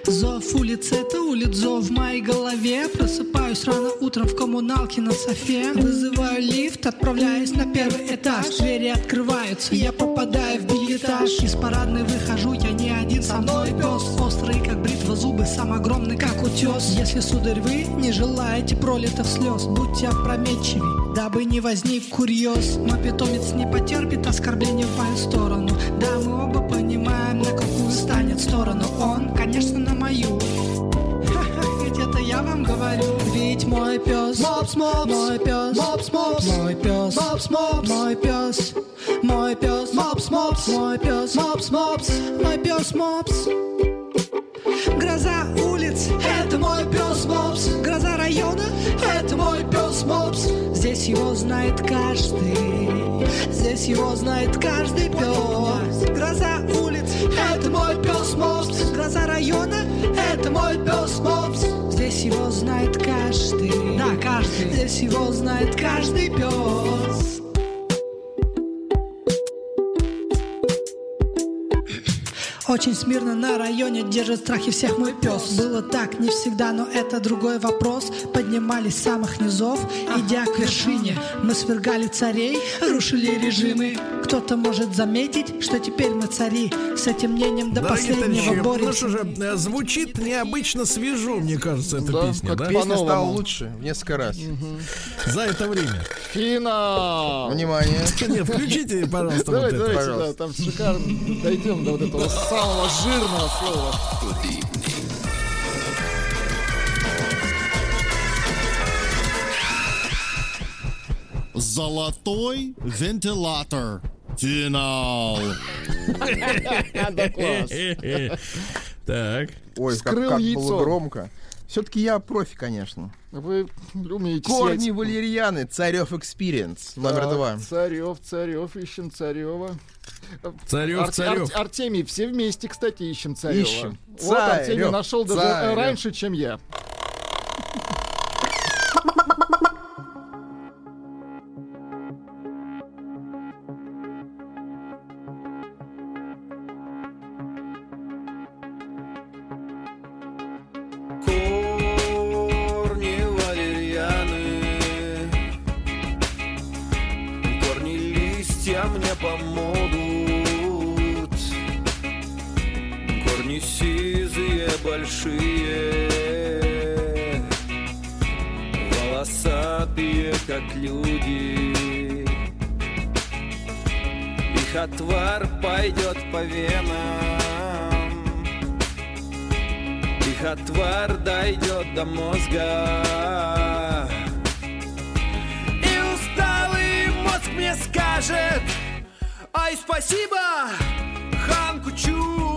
Зов улиц это улиц, зов в моей голове. Просыпаюсь рано утром в коммуналке на софе. Вызываю лифт, отправляюсь на первый этаж. Двери открываются, я попадаю в бельетаж Из парадной выхожу, я один, со мной пес Острый, как бритва, зубы, сам огромный, как утес. Если, сударь, вы не желаете пролитых слез Будьте опрометчивей, дабы не возник курьез. Мой питомец не потерпит оскорбления в мою сторону. Да, мы оба понимаем, на какую станет сторону. Он, конечно, на мою мой пес Мопс, мопс. Мой пес Мопс, мопс. Мой пес Мопс, мопс. Мой пес Мой пес Мопс, мопс. Мой пес Мопс, мопс. Мой пес Мопс. Гроза улиц. Это мой пес Мопс. Гроза района. Это мой пес Мопс. Здесь его знает каждый. Здесь его знает каждый пес Гроза улиц Это мой пес Мопс. Гроза района. Это мой пес Мопс. Здесь его знает каждый. Да, каждый. Здесь его знает каждый пес Очень смирно на районе держит страхи всех мой пес. Было так, не всегда, но это другой вопрос. Поднимались с самых низов, идя к вершине. Мы свергали царей, рушили режимы. Кто-то может заметить, что теперь мы цари. С этим мнением до
Дорогие
последнего
товарищи, ну
боремся.
что же, э, звучит необычно свежо, мне кажется, эта
Да,
песня,
как
да?
Песня стала лучше в несколько раз.
За это время.
Финал!
Внимание.
Нет, включите, пожалуйста, вот
Давайте,
это.
давайте,
пожалуйста.
да, там шикарно дойдем до вот этого самого жирного слова.
Золотой вентилятор. Финал.
Так.
Ой, как,
Вскрыл
как
яйцо.
было громко. Все-таки я профи, конечно.
Вы умеете
Корни
сеять.
валерьяны, Царев Experience, номер два.
Царев, Царев, ищем Царева.
Царев,
Ар-
Царев.
Ар- Артемий, все вместе, кстати, ищем Царева.
Ищем.
Вот Артемий
Царев,
нашел даже
Царев.
раньше, чем я.
Мне большие. Волосатые, как люди. Их отвар пойдет по венам. Их отвар дойдет до мозга. И усталый мозг мне скажет Ай, спасибо, хан Кучум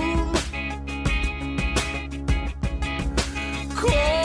Корни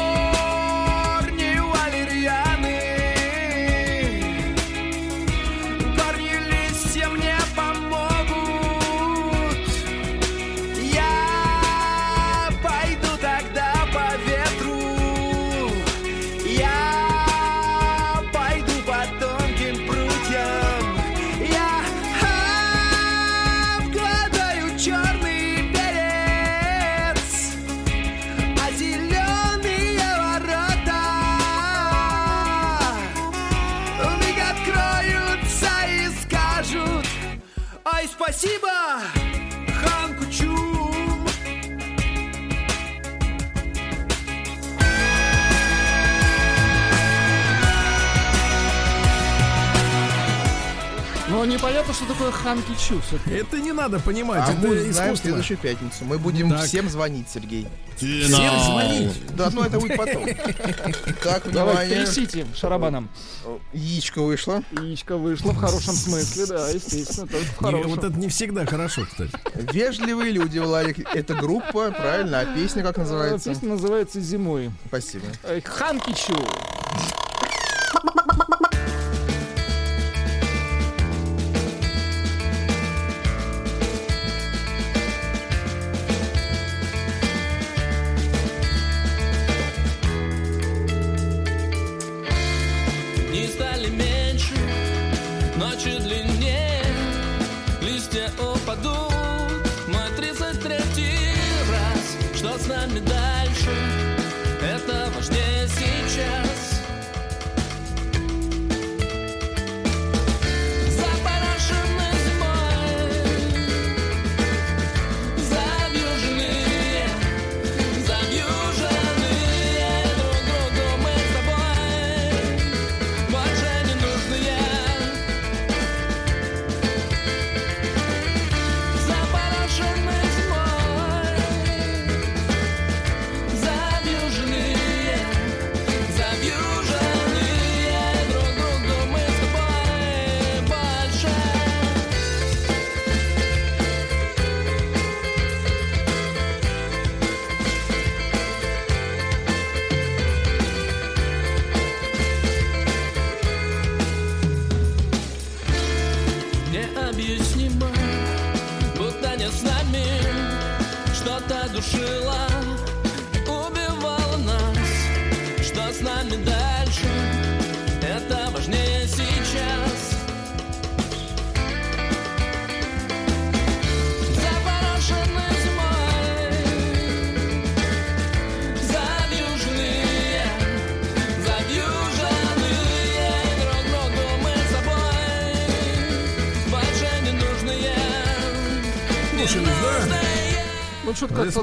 Но непонятно, что такое хан Кичу. всё-таки.
Это не надо понимать,
А
это
мы узнаем в
искусство.
следующую пятницу. Мы будем
Так.
всем звонить, Сергей.
Финал.
звонить?
Да, ну это будет потом. Так,
Давай, трясите шарабаном.
Яичко вышло.
Яичко вышло в хорошем смысле, да, естественно, только в
Не,
хорошем.
вот это не всегда хорошо, кстати.
Вежливые люди, Владик. Это группа, правильно? А песня как
Э,
называется?
Песня называется «Зимой».
Спасибо.
Э, Хан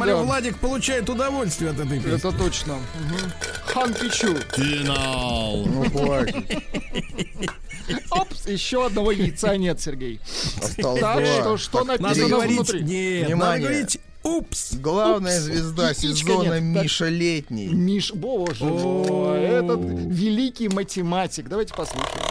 смотрю,
да.
Владик получает удовольствие от этой песни.
Это точно. Мгм. Хан Пичу.
Финал.
Ну, хватит.
Опс, еще одного яйца нет, Сергей.
Осталось
Так
два.
что, что
Так,
Надо
написано
говорить,
внутри?
нет, надо
Внимание.
говорить, упс.
Главная
Упс,
звезда сезона
нет. Так.
Миша Летний.
Миш, боже мой, этот великий математик. Давайте послушаем.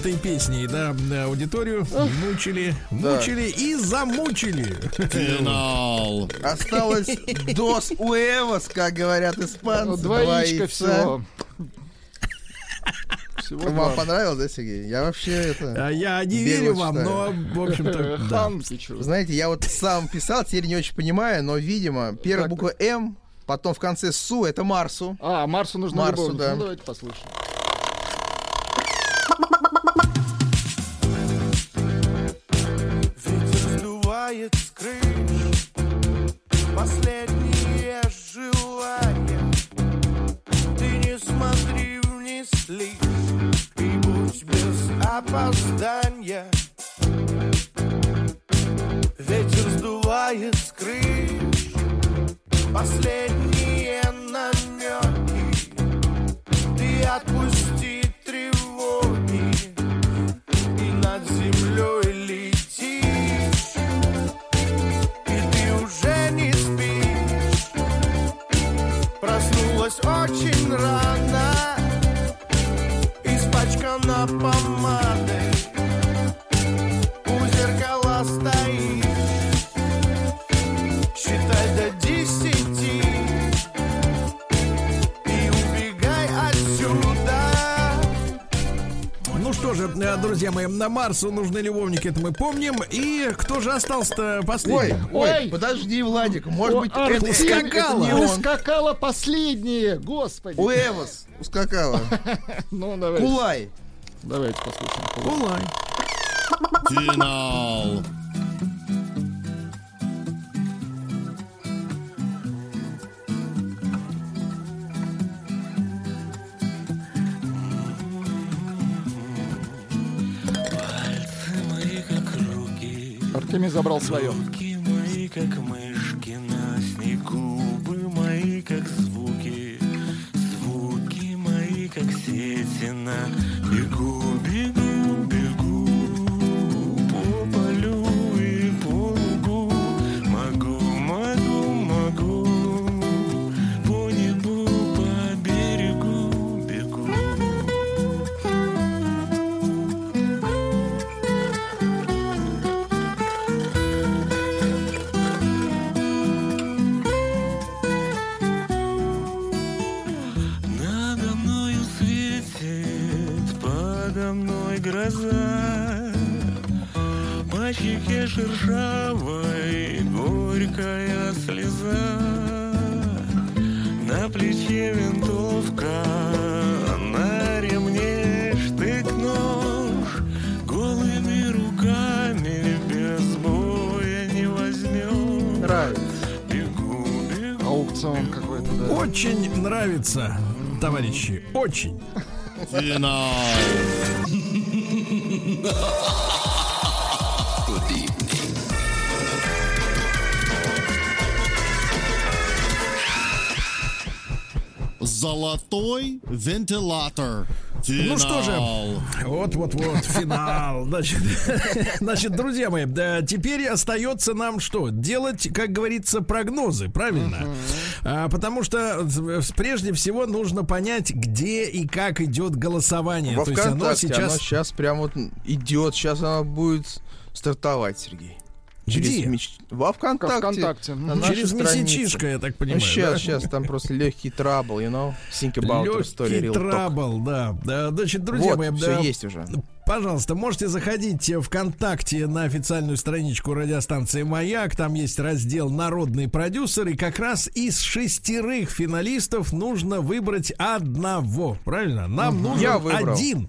Этой песней, да, аудиторию. Мучили, мучили и замучили.
Финал.
Осталось дос уэвос, как говорят
Ну,
испанцы. Яйца.
всего. Всего
Вам
два.
понравилось, да, Сергей? Я вообще это...
А Я не верю вам,
читаю.
но, в общем-то, да.
Хан Пичу.
Знаете, я вот сам писал, теперь не очень понимаю, но, видимо, первая буква М, потом в конце СУ, это Марсу.
А, Марсу нужно
Марсу,
любовница.
да.
Ну, давайте послушаем.
Сдувает с крыш Последние желания Ты не смотри вниз лишь И будь без опоздания. Ветер сдувает с крыш Последние намеки
на Марсу нужны любовники, это мы помним. И кто же остался-то
Ой,
последний?
ой,
Ой.
подожди, Владик, может
О,
быть,
Артем,
это, это
ускакала.
не он.
Ускакала последнее, господи.
Уэвос ускакала.
Ну, давайте.
Кулай.
Давайте послушаем.
Улай.
Финал.
Забрал свое.
руки мои как мышки на снегу, губы мои как звуки, звуки мои как сети на бегу, бегу, гроза. По щеке шершавой горькая слеза. На плече винтовка, на ремне штык-нож. Голыми руками без боя не возьмешь.
Нравится.
Бегу, бегу.
Аукцион какой-то, да.
Очень нравится, товарищи, очень.
Финал. Золотой вентилятор.
Ну что же,
Финал.
вот-вот-вот, финал. Значит, значит, друзья мои, да, теперь остается нам что? Делать, как говорится, прогнозы, правильно? А, потому что прежде всего нужно понять, где и как идет голосование.
Во
То есть оно сейчас...
оно сейчас прям вот идет, сейчас оно будет стартовать, Сергей.
Где?
меч- Во ВКонтакте.
ВКонтакте.
на
Через месячишко, я так понимаю.
сейчас,
да?
сейчас, там просто легкий трабл, you know? Think about
Легкий трабл, да. да. Значит, друзья
Вот,
мои,
все
да,
есть уже.
Пожалуйста, можете заходить ВКонтакте на официальную страничку радиостанции «Маяк». Там есть раздел «Народный продюсер». И как раз из шестерых финалистов нужно выбрать одного. Правильно? Нам нужен
Я выбрал.
один.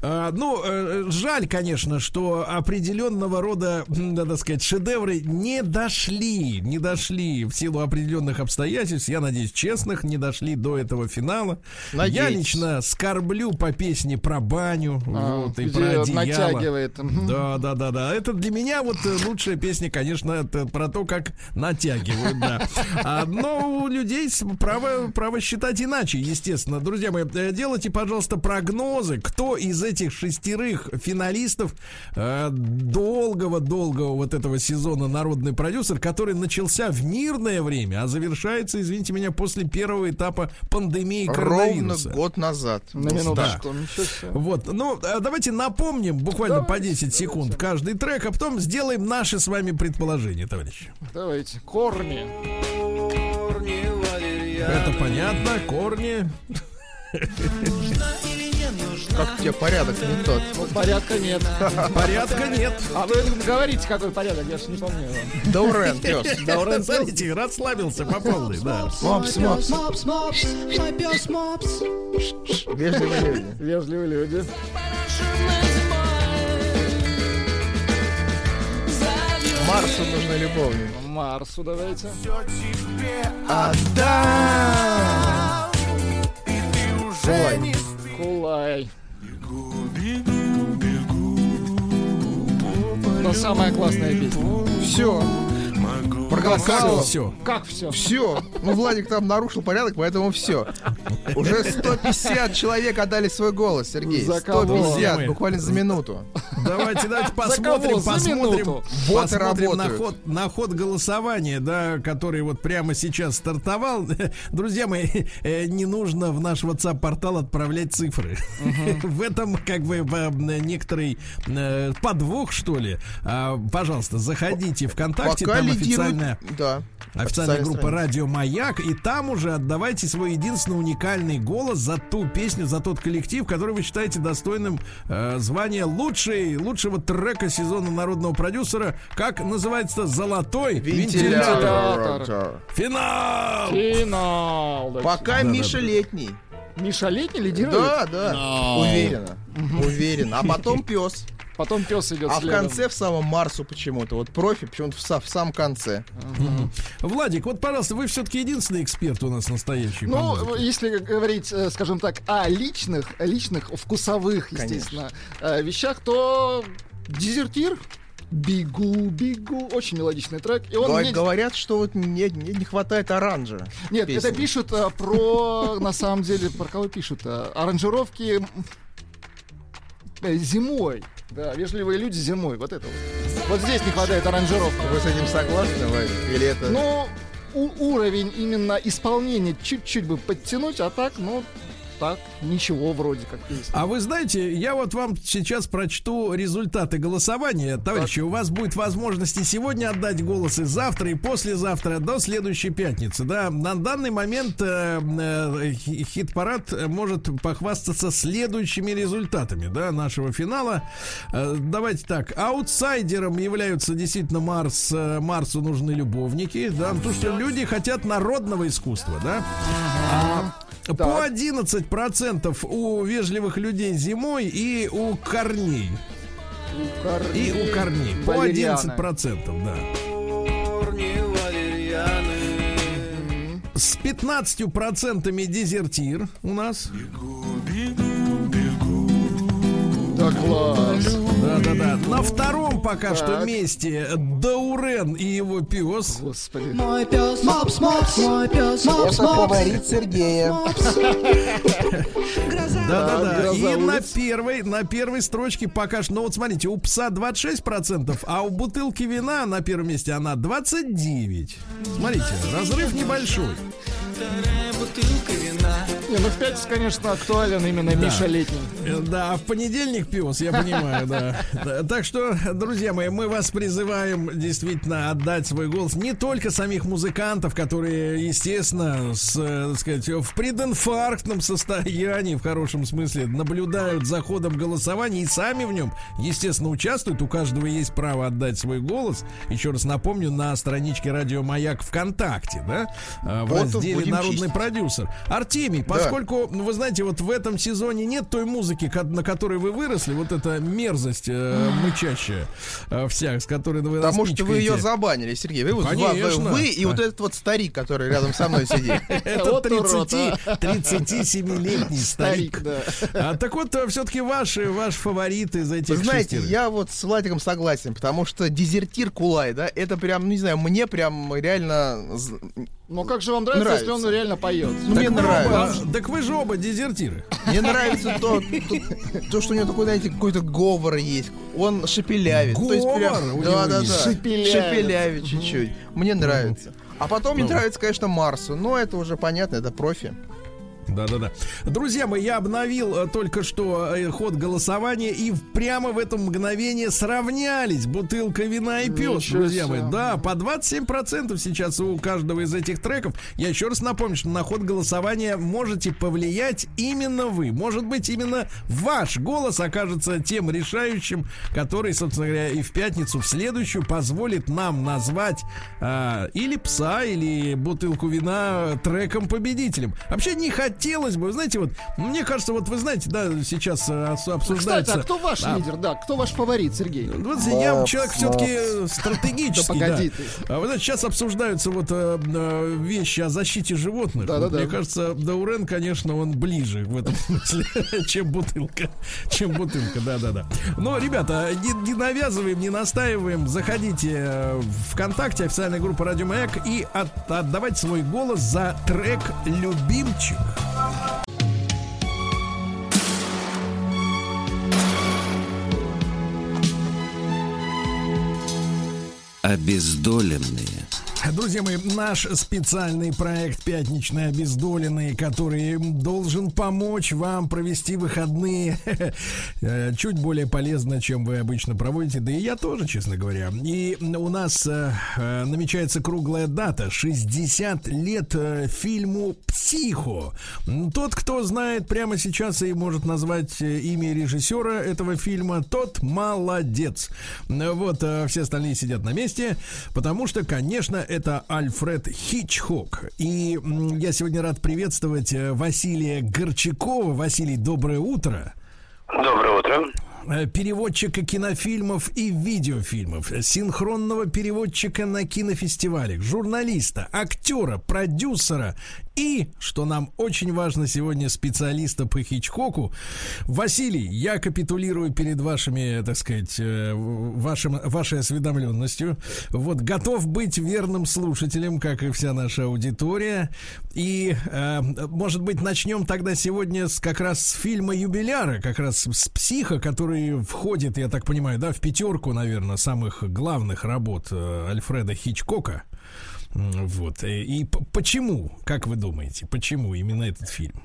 А, ну, э, жаль, конечно, что определенного рода, надо сказать, шедевры не дошли. Не дошли в силу определенных обстоятельств. Я надеюсь, честных, не дошли до этого финала. Я
Надейтесь.
лично скорблю по песне про баню.
А,
вот, и
где
про одеяло.
натягивает.
Да, да, да, да. Это для меня вот э, лучшая песня, конечно, это про то, как натягивают, да. А, но у людей право, право считать иначе, естественно. Друзья мои, э, делайте, пожалуйста, прогнозы, кто из этих шестерых финалистов э, долгого-долгого вот этого сезона «Народный продюсер», который начался в мирное время, а завершается, извините меня, после первого этапа пандемии
Ровно
коронавируса.
год назад.
На минуточку. Себе.
Вот, ну, давайте напомним буквально по 10 секунд каждый трек, а потом сделаем наши с вами предположения, товарищи.
Давайте. Корни.
Это понятно, корни.
Как у тебя порядок не тот.
Ну, порядка нет.
Порядка нет.
А вы говорите, какой порядок, я же не помню. его.
Даурен, пес.
Даурен
Смотрите, расслабился по полной, да.
Мопс, мопс.
Мопс, мопс, мой пес мопс.
Вежливые люди.
Вежливые люди.
Марсу нужны любовник.
Марсу давайте.
Отдам. Кулай.
Кулай. Но самая классная песня.
Все. Проголосовал.
Все.
Как все?
Все. Ну, Владик там нарушил порядок, поэтому все. Уже 150 человек отдали свой голос, Сергей.
За кого?
150, буквально за минуту.
Давайте, давайте посмотрим,
За
посмотрим, посмотрим на ход, на ход голосования, да, который вот прямо сейчас стартовал. Друзья мои, э, не нужно в наш WhatsApp-портал отправлять цифры. В этом как бы некоторый э, подвох, что ли. А, Пожалуйста, заходите ВКонтакте,
Пока.
Официальная
Да.
Официальная группа
страница.
Радио Маяк, и там уже отдавайте свой единственный уникальный голос за ту песню, за тот коллектив, который вы считаете достойным э, звания лучшей, лучшего трека сезона народного продюсера. Как называется Золотой вентилятор.
Вентилятор.
Финал!
Финал. да.
Пока
Да-да-да.
Миша летний.
Миша летний лидирует?
Да, да.
Финал.
Уверенно. Уверенно. А потом пес.
Потом пес идет
А в
следом.
конце в самом Марсу почему-то. Вот профи почему-то в, са- в самом конце.
Владик, вот, пожалуйста, вы все-таки единственный эксперт у нас настоящий.
Ну, если говорить, э, скажем так, о личных, личных, вкусовых, естественно, э, вещах, то дезертир Бегу, бегу. Очень мелодичный трек. И он
Говор-
мне-
Говорят, что вот не, не, не хватает оранжа.
Нет,
Песни.
это пишут э, про, на самом деле, про кого пишут? э, Аранжировки зимой. Да, вежливые люди зимой. Вот это вот. Вот здесь не хватает аранжировки.
Вы с этим согласны, Вадик? Или это...
Ну, у- уровень именно исполнения чуть-чуть бы подтянуть, а так, ну, так, ничего вроде как песня.
А вы знаете, я вот вам сейчас прочту результаты голосования. Товарищи, у вас будет возможность и сегодня отдать голос, и завтра, и послезавтра, до следующей пятницы. Да, на данный момент э, э, хи- хит-парад может похвастаться следующими результатами, да, нашего финала. Э, давайте так, аутсайдером являются действительно Марс, э, Марсу нужны любовники, да, потому что люди хотят народного искусства, да. А, по 11% у вежливых людей зимой и у корней. И у корней. По
Валерианы.
11%, да. С 15% дезертир у нас.
Да класс.
Да, да, да. На втором пока что
Так.
месте Даурен и его пес.
Господи.
Мой пес Мопс, Мопс, мой пес Мопс,
Это
Мопс.
фаворит Сергея.
Да-да-да. И на первой, на первой строчке пока что, ну вот смотрите, у пса 26%, а у бутылки вина на первом месте она 29. Смотрите, разрыв небольшой.
Не, ну в пятницу, конечно, актуален именно Миша Летний.
Э, Да, а в понедельник пес, я понимаю, да. Да, Так что, друзья мои, мы вас призываем действительно отдать свой голос не только самих музыкантов, которые, естественно, с, э, так сказать, в прединфарктном состоянии, в хорошем смысле, наблюдают за ходом голосования и сами в нем, естественно, участвуют. У каждого есть право отдать свой голос. Еще раз напомню, на страничке Радио Маяк ВКонтакте, да, э, в
Ботов
разделе Народный
чистить.
продюсер. Артемий, поскольку, ну, вы знаете, вот в этом сезоне нет той музыки, на которой вы выросли, вот эта мерзость э, мычащая э, вся, с которой вы
Потому что вы ее забанили, Сергей. Вы,
Конечно.
вы, вы и вот
А.
этот вот старик, который рядом со мной сидит.
Это
Вот урод,
30, 37-летний старик.
Старик, да.
А, так вот, все-таки ваши, ваш фаворит из этих
Вы знаете, я вот с Владиком согласен, потому что дезертир Кулай, да, это прям, ну, не знаю, мне прям реально...
Но как же вам нравится,
Нравится.
если он реально поет?
Мне
Так
нравится.
оба- так вы же оба дезертиры.
Мне нравится то, то, то, что у него такой, знаете, какой-то говор есть. Он шепелявит. То есть прям-
Говор у
да,
него
да, да.
Шепелявит.
Шепелявит чуть-чуть. Мне нравится. А потом мне
Ну.
нравится, конечно, Марсу. Но это уже понятно, это профи.
Да-да-да. Друзья мои, я обновил э, только что э, ход голосования и прямо в это мгновение сравнялись бутылка вина и пес,
Ничего
друзья мои. Да, по 27% сейчас у каждого из этих треков. Я еще раз напомню, что на ход голосования можете повлиять именно вы. Может быть, именно ваш голос окажется тем решающим, который, собственно говоря, и в пятницу, в следующую, позволит нам назвать а, или пса, или бутылку вина треком-победителем. Вообще не хотелось бы, вы знаете, вот, мне кажется, вот вы знаете, да, сейчас э, обсуждается...
Кстати, а кто ваш
А,
лидер? Да, кто ваш фаворит, Сергей?
вот я человек все-таки стратегический.
Да
да. А вы знаете, сейчас обсуждаются вот э, э, вещи о защите животных.
Да-да-да.
Вот Мне кажется, Даурен, конечно, он ближе в этом смысле, чем бутылка. Чем бутылка, да-да-да. Но, ребята, не, не навязываем, не настаиваем. Заходите э, в ВКонтакте, официальная группа Радио Маяк, и от- отдавайте свой голос за трек «Любимчик».
Обездоленные.
Друзья мои, наш специальный проект «Пятничные обездоленные», который должен помочь вам провести выходные э, чуть более полезно, чем вы обычно проводите. Да и я тоже, честно говоря. И у нас э, э, намечается круглая дата. 60 лет фильму «Психо». Тот, кто знает прямо сейчас и может назвать имя режиссера этого фильма, тот молодец. Вот, все остальные сидят на месте, потому что, конечно, это Альфред Хичкок. И я сегодня рад приветствовать э, Василия Горчакова. Василий, доброе утро.
Доброе утро.
Э, Переводчика кинофильмов и видеофильмов, синхронного переводчика на кинофестивалях, журналиста, актера, продюсера и, что нам очень важно сегодня, специалиста по Хичкоку. Василий, я капитулирую перед вашими, так сказать, э, вашим, вашей осведомленностью. Вот, готов быть верным слушателем, как и вся наша аудитория. И, э, может быть, начнем тогда сегодня с, как раз с фильма «Юбиляра», как раз с «Психа», который входит, я так понимаю, да, в пятерку, наверное, самых главных работ э, Альфреда Хичкока. Вот. И, и почему, как вы думаете, почему именно этот фильм?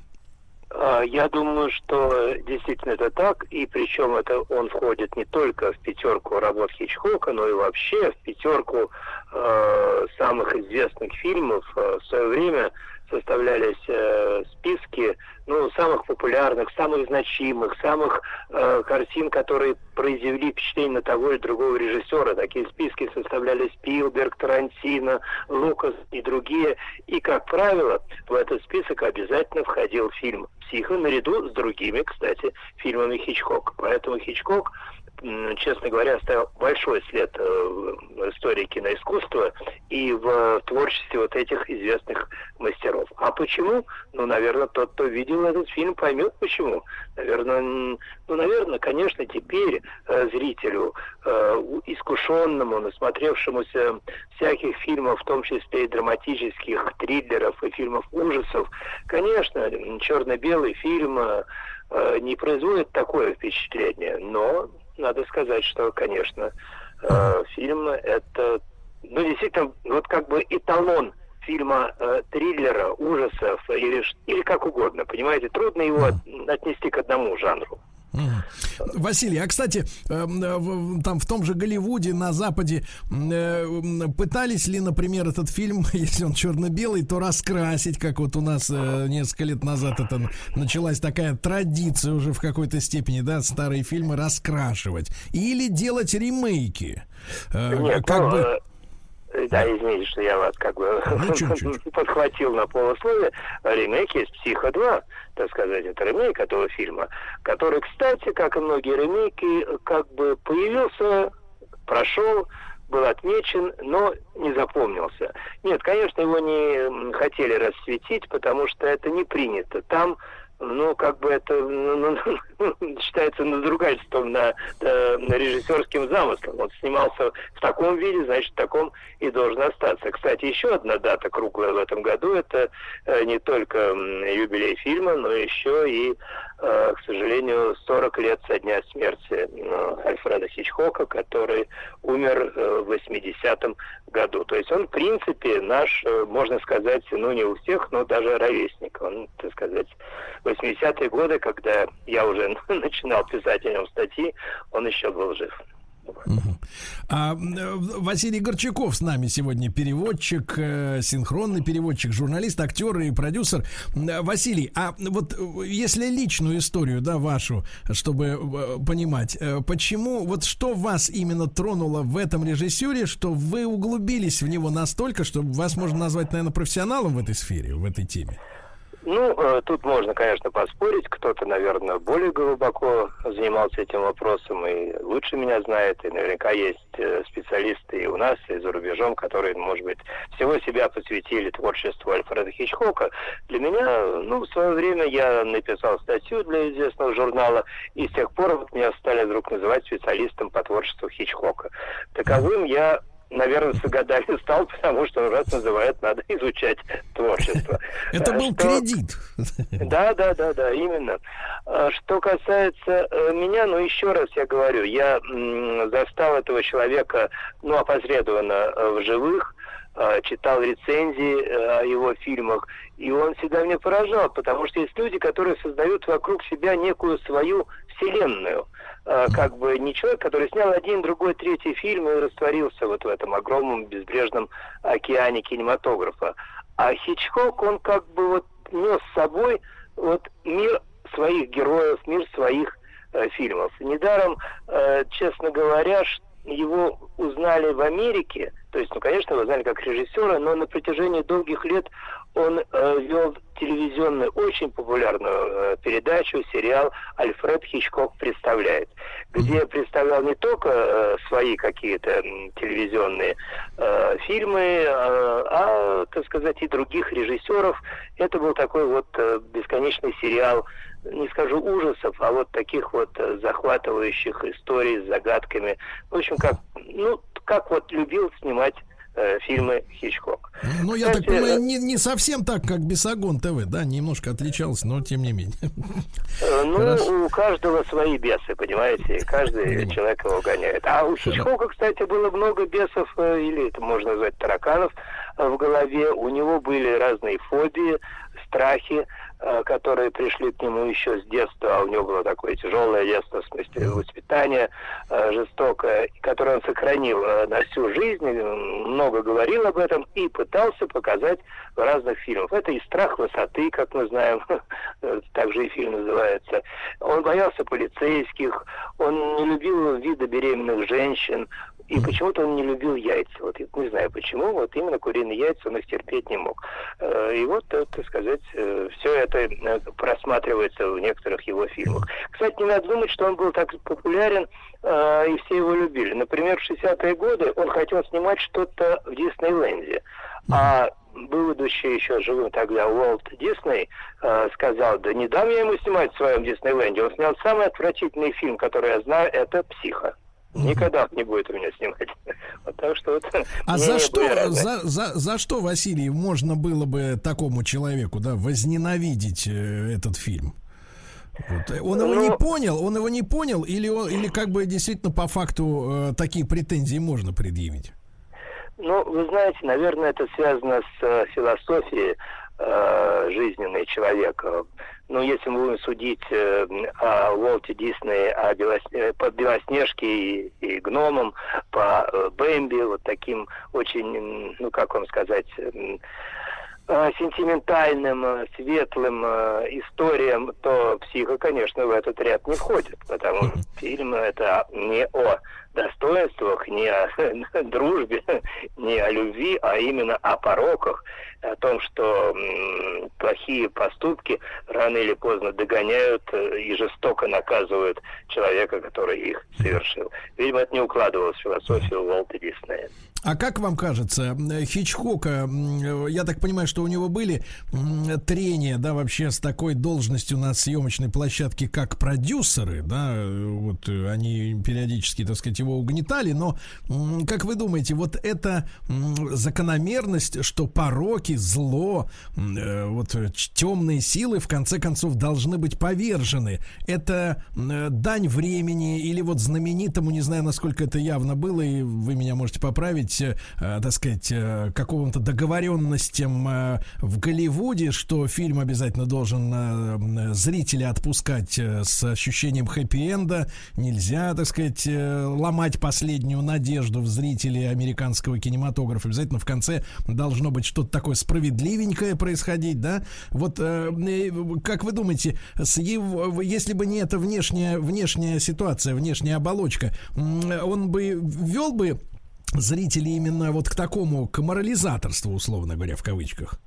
А, Я думаю, что действительно это так, и причем это он входит не только в пятерку работ Хичкока, но и вообще в пятерку э, самых известных фильмов. Э, В свое время составлялись э, списки ну, самых популярных, самых значимых, самых э, картин, которые произвели впечатление на того или другого режиссера. Такие списки составляли Спилберг, Тарантино, Лукас и другие. И, как правило, в этот список обязательно входил фильм «Психо» наряду с другими, кстати, фильмами Хичкока. Поэтому Хичкок честно говоря, оставил большой след э, в истории киноискусства и в творчестве вот этих известных мастеров. А почему? Ну, наверное, тот, кто видел этот фильм, поймет почему. Наверное, ну, наверное, конечно, теперь э, зрителю, э, искушенному, насмотревшемуся всяких фильмов, в том числе и драматических, триллеров и фильмов ужасов, конечно, черно-белый фильм не производит такое впечатление, но надо сказать, что, конечно, э, фильм это, ну, действительно, вот как бы эталон фильма э, триллера, ужасов или, или как угодно, понимаете, трудно его от- отнести к одному жанру.
Василий, а кстати, эм, э, там в том же Голливуде, на Западе, м, э, м, пытались ли, например, этот фильм, если он черно-белый, то раскрасить, как вот у нас э, несколько лет назад это началась такая традиция уже в какой-то степени, да, старые фильмы раскрашивать. Или делать ремейки. Э,
Нет,
как
ну,
бы...
Да, извините, что я вас как бы
Ну,
подхватил на полусловие. Ремейк есть «Психо 2», так сказать, это ремейк этого фильма, который, кстати, как и многие ремейки, как бы появился, прошел, был отмечен, но не запомнился. Нет, конечно, его не хотели расцветить, потому что это не принято. Там ну, как бы это ну, ну, считается надругательством на, э, на режиссерским замыслом. Он снимался в таком виде, значит, в таком и должен остаться. Кстати, еще одна дата круглая в этом году, это э, не только юбилей фильма, но еще и, к сожалению, 40 лет со дня смерти э, Альфреда Хичкока, который умер э, в 80-м году. То есть он, в принципе, наш, э, можно сказать, ну не у всех, но даже ровесник. Он, так сказать, 80-е годы, когда я уже начинал писать о нем статьи, он еще был жив.
А, э, Василий Горчаков с нами сегодня переводчик, э, синхронный переводчик, журналист, актер и продюсер. Э, Василий, а вот если личную историю, да, вашу, чтобы понимать, почему, вот что вас именно тронуло в этом режиссере, что вы углубились в него настолько, что вас можно назвать, наверное, профессионалом в этой сфере, в этой теме?
Ну, э, тут можно, конечно, поспорить. Кто-то, наверное, более глубоко занимался этим вопросом и лучше меня знает. И наверняка есть э, специалисты и у нас, и за рубежом, которые, может быть, всего себя посвятили творчеству Альфреда Хичкока. Для меня, ну, в свое время я написал статью для известного журнала, и с тех пор вот меня стали вдруг называть специалистом по творчеству Хичкока. Таковым я наверное, с годами стал, потому что раз называют, надо изучать творчество.
Это был
что-
кредит.
да, да, да, да, именно. А Что касается э, меня, ну еще раз я говорю, я застал этого человека, ну, опосредованно э, в живых, э, читал рецензии э, о его фильмах, и он всегда меня поражал, потому что есть люди, которые создают вокруг себя некую свою вселенную. Э, Как бы не человек, который снял один, другой, третий фильм и растворился вот в этом огромном безбрежном океане кинематографа. А Хичкок, он как бы вот нес с собой вот мир своих героев, мир своих э, фильмов. Недаром, э, честно говоря, его узнали в Америке, то есть, ну, конечно, его знали как режиссера, но на протяжении долгих лет он э, вел телевизионную, очень популярную э, передачу, сериал «Альфред Хичкок представляет», где представлял не только э, свои какие-то м, телевизионные э, фильмы, э, а, так сказать, и других режиссеров. Это был такой вот э, бесконечный сериал, не скажу ужасов, а вот таких вот э, захватывающих историй с загадками. В общем, как, ну, как вот любил снимать э, фильмы Хичкок.
Ну, я так понимаю,
э,
не, не совсем так, как Бесогон ТВ, да, немножко отличался, но тем не менее.
Э, Ну,
Хорошо.
у каждого свои бесы, понимаете, каждый человек его гоняет. А у Хичкока, кстати, было много бесов, или это можно назвать тараканов, в голове. У него были разные фобии, страхи, которые пришли к нему еще с детства, а у него было такое тяжелое детство, в смысле воспитания э, жестокое, которое он сохранил э, на всю жизнь, э, много говорил об этом и пытался показать в разных фильмах. Это и страх высоты, как мы знаем, э, также и фильм называется. Он боялся полицейских, он не любил вида беременных женщин, и почему-то он не любил яйца. Вот не знаю почему, вот именно куриные яйца он их терпеть не мог. Э, И вот, э, так сказать, все это э, просматривается в некоторых его фильмах. Кстати, не надо думать, что он был так популярен, э, и все его любили. Например, в 60-е годы он хотел снимать что-то в Диснейленде. А будучи еще живым тогда Уолт Дисней, э, сказал, да не дам я ему снимать в своем Диснейленде. Он снял самый отвратительный фильм, который я знаю, это «Психо». Никогда не будет у меня снимать. Так что вот,
А
мнения
за что, за, за, за что, Василий, можно было бы такому человеку, да, возненавидеть э, этот фильм? Вот, Он его не
Ну-
понял, он его не понял, или, он- или как бы действительно по факту э, такие претензии можно предъявить?
Ну, вы знаете, наверное, это связано с э, философией э, жизненной человека. Ну, если мы будем судить э, о Уолте Диснее, о Белос- э, по Белоснежке и, и гномам, по э, Бэмби, вот таким очень, ну, как вам сказать, сентиментальным, э, светлым э, историям, то психо, конечно, в этот ряд не входит, потому что фильм это не о достоинствах, не о дружбе, не о любви, а именно о пороках, о том, что плохие поступки рано или поздно догоняют э, и жестоко наказывают человека, который их совершил. Видимо, это не укладывалось в философию Уолта Диснея.
А как вам кажется, э, Хичкока, я так понимаю, что у него были трения, да, вообще с такой должностью на съемочной площадке, как продюсеры, да, вот э, они периодически, так сказать, его угнетали, но как вы думаете, вот эта закономерность, что пороки, зло, э, вот темные силы в конце концов должны быть повержены, это дань времени или вот знаменитому, не знаю, насколько это явно было, и вы меня можете поправить, э, э, так сказать, э, какому-то договоренностям э, в Голливуде, что фильм обязательно должен зрителя отпускать с ощущением хэппи-энда. Нельзя, так сказать, ломать последнюю надежду в зрителей американского кинематографа. Обязательно в конце должно быть что-то такое справедливенькое происходить, да? Вот как вы думаете, с его- если бы не эта внешняя, внешняя ситуация, внешняя оболочка, он бы ввел бы зрителей именно вот к такому, к морализаторству, условно говоря, в кавычках?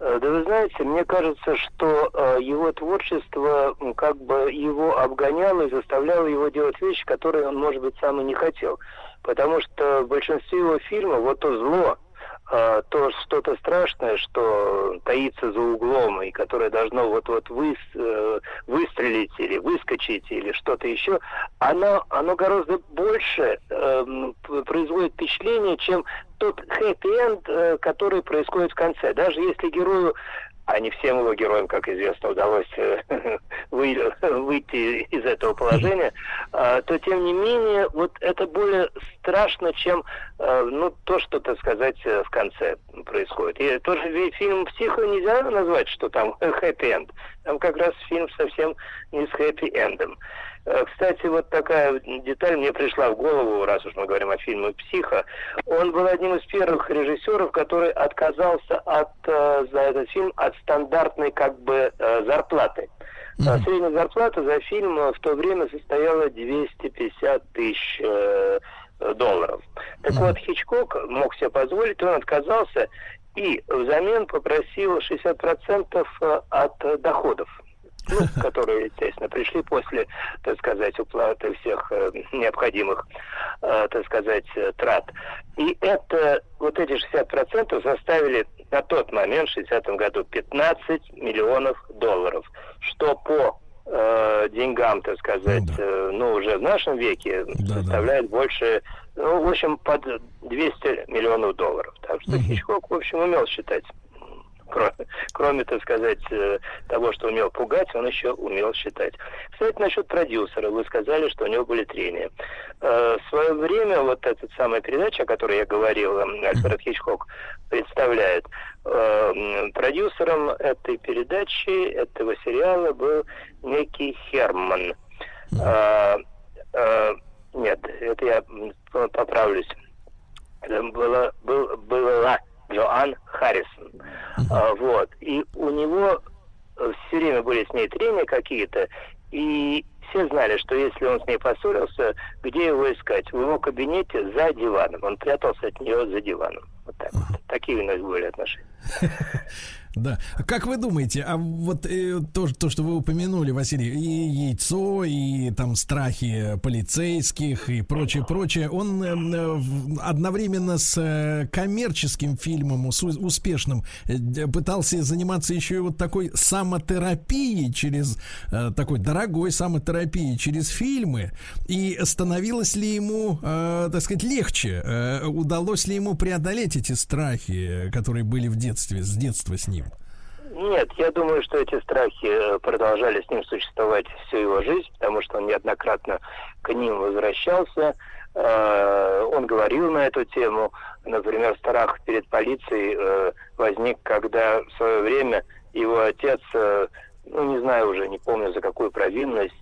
Э, Да вы знаете, мне кажется, что э, его творчество как бы его обгоняло и заставляло его делать вещи, которые он, может быть, сам и не хотел. Потому что в большинстве его фильмов вот то зло, то что-то страшное, что таится за углом и которое должно вот-вот выс- э, выстрелить или выскочить или что-то еще, оно, оно гораздо больше п- производит впечатление, чем тот хэппи-энд, э, который происходит в конце. Даже если герою а не всем его героям, как известно, удалось э, вы- выйти из этого положения, а, то тем не менее, вот это более страшно, чем э, ну, то, что, так сказать, э, в конце происходит. И тоже ведь фильм «Психо» нельзя назвать, что там хэппи-энд. Там как раз фильм совсем не с хэппи-эндом. Э, Кстати, вот такая деталь мне пришла в голову, раз уж мы говорим о фильме «Психо». Он был одним из первых режиссеров, который отказался от, э, за этот фильм от стандартной как бы э, зарплаты. А Средняя зарплата за фильм в то время состояла 250 тысяч долларов. Так вот, Хичкок мог себе позволить, он отказался и взамен попросил 60% э, от доходов ну, которые, естественно, пришли после, так сказать, уплаты всех э, необходимых, э, так сказать, э, трат. И это, вот эти 60% заставили на тот момент, в 60-м году, 15 миллионов долларов, что по э, деньгам, так сказать, э, ну, уже в нашем веке составляет больше, ну, в общем, под 200 миллионов долларов. Так что Хичкок, в общем, умел считать. Кроме, кроме, так сказать, э, того, что умел пугать, он еще умел считать. Кстати, насчет продюсера. Вы сказали, что у него были трения. Э, В свое время вот эта самая передача, о которой я говорил, э, Альфред Хичкок представляет, продюсером этой передачи, этого сериала был некий Херман. Нет, это я поправлюсь. Была, был, была Джоан Харрисон. А, вот. И у него все время были с ней трения какие-то, и все знали, что если он с ней поссорился, где его искать? В его кабинете за диваном. Он прятался от нее за диваном. Вот так вот. Такие у нас были отношения.
Да. Как вы думаете, а вот э, то, то, что вы упомянули, Василий, и яйцо, и там страхи полицейских и прочее, прочее, он э, одновременно с э, коммерческим фильмом, успешным, э, пытался заниматься еще и вот такой самотерапией через э, такой дорогой самотерапией через фильмы. И становилось ли ему, э, так сказать, легче? Э, удалось ли ему преодолеть эти страхи, которые были в детстве, с детства с ним?
Нет, я думаю, что эти страхи э, продолжали с ним существовать всю его жизнь, потому что он неоднократно к ним возвращался. Э, Он говорил на эту тему. Например, страх перед полицией э, возник, когда в свое время его отец, ну не знаю уже, не помню за какую провинность,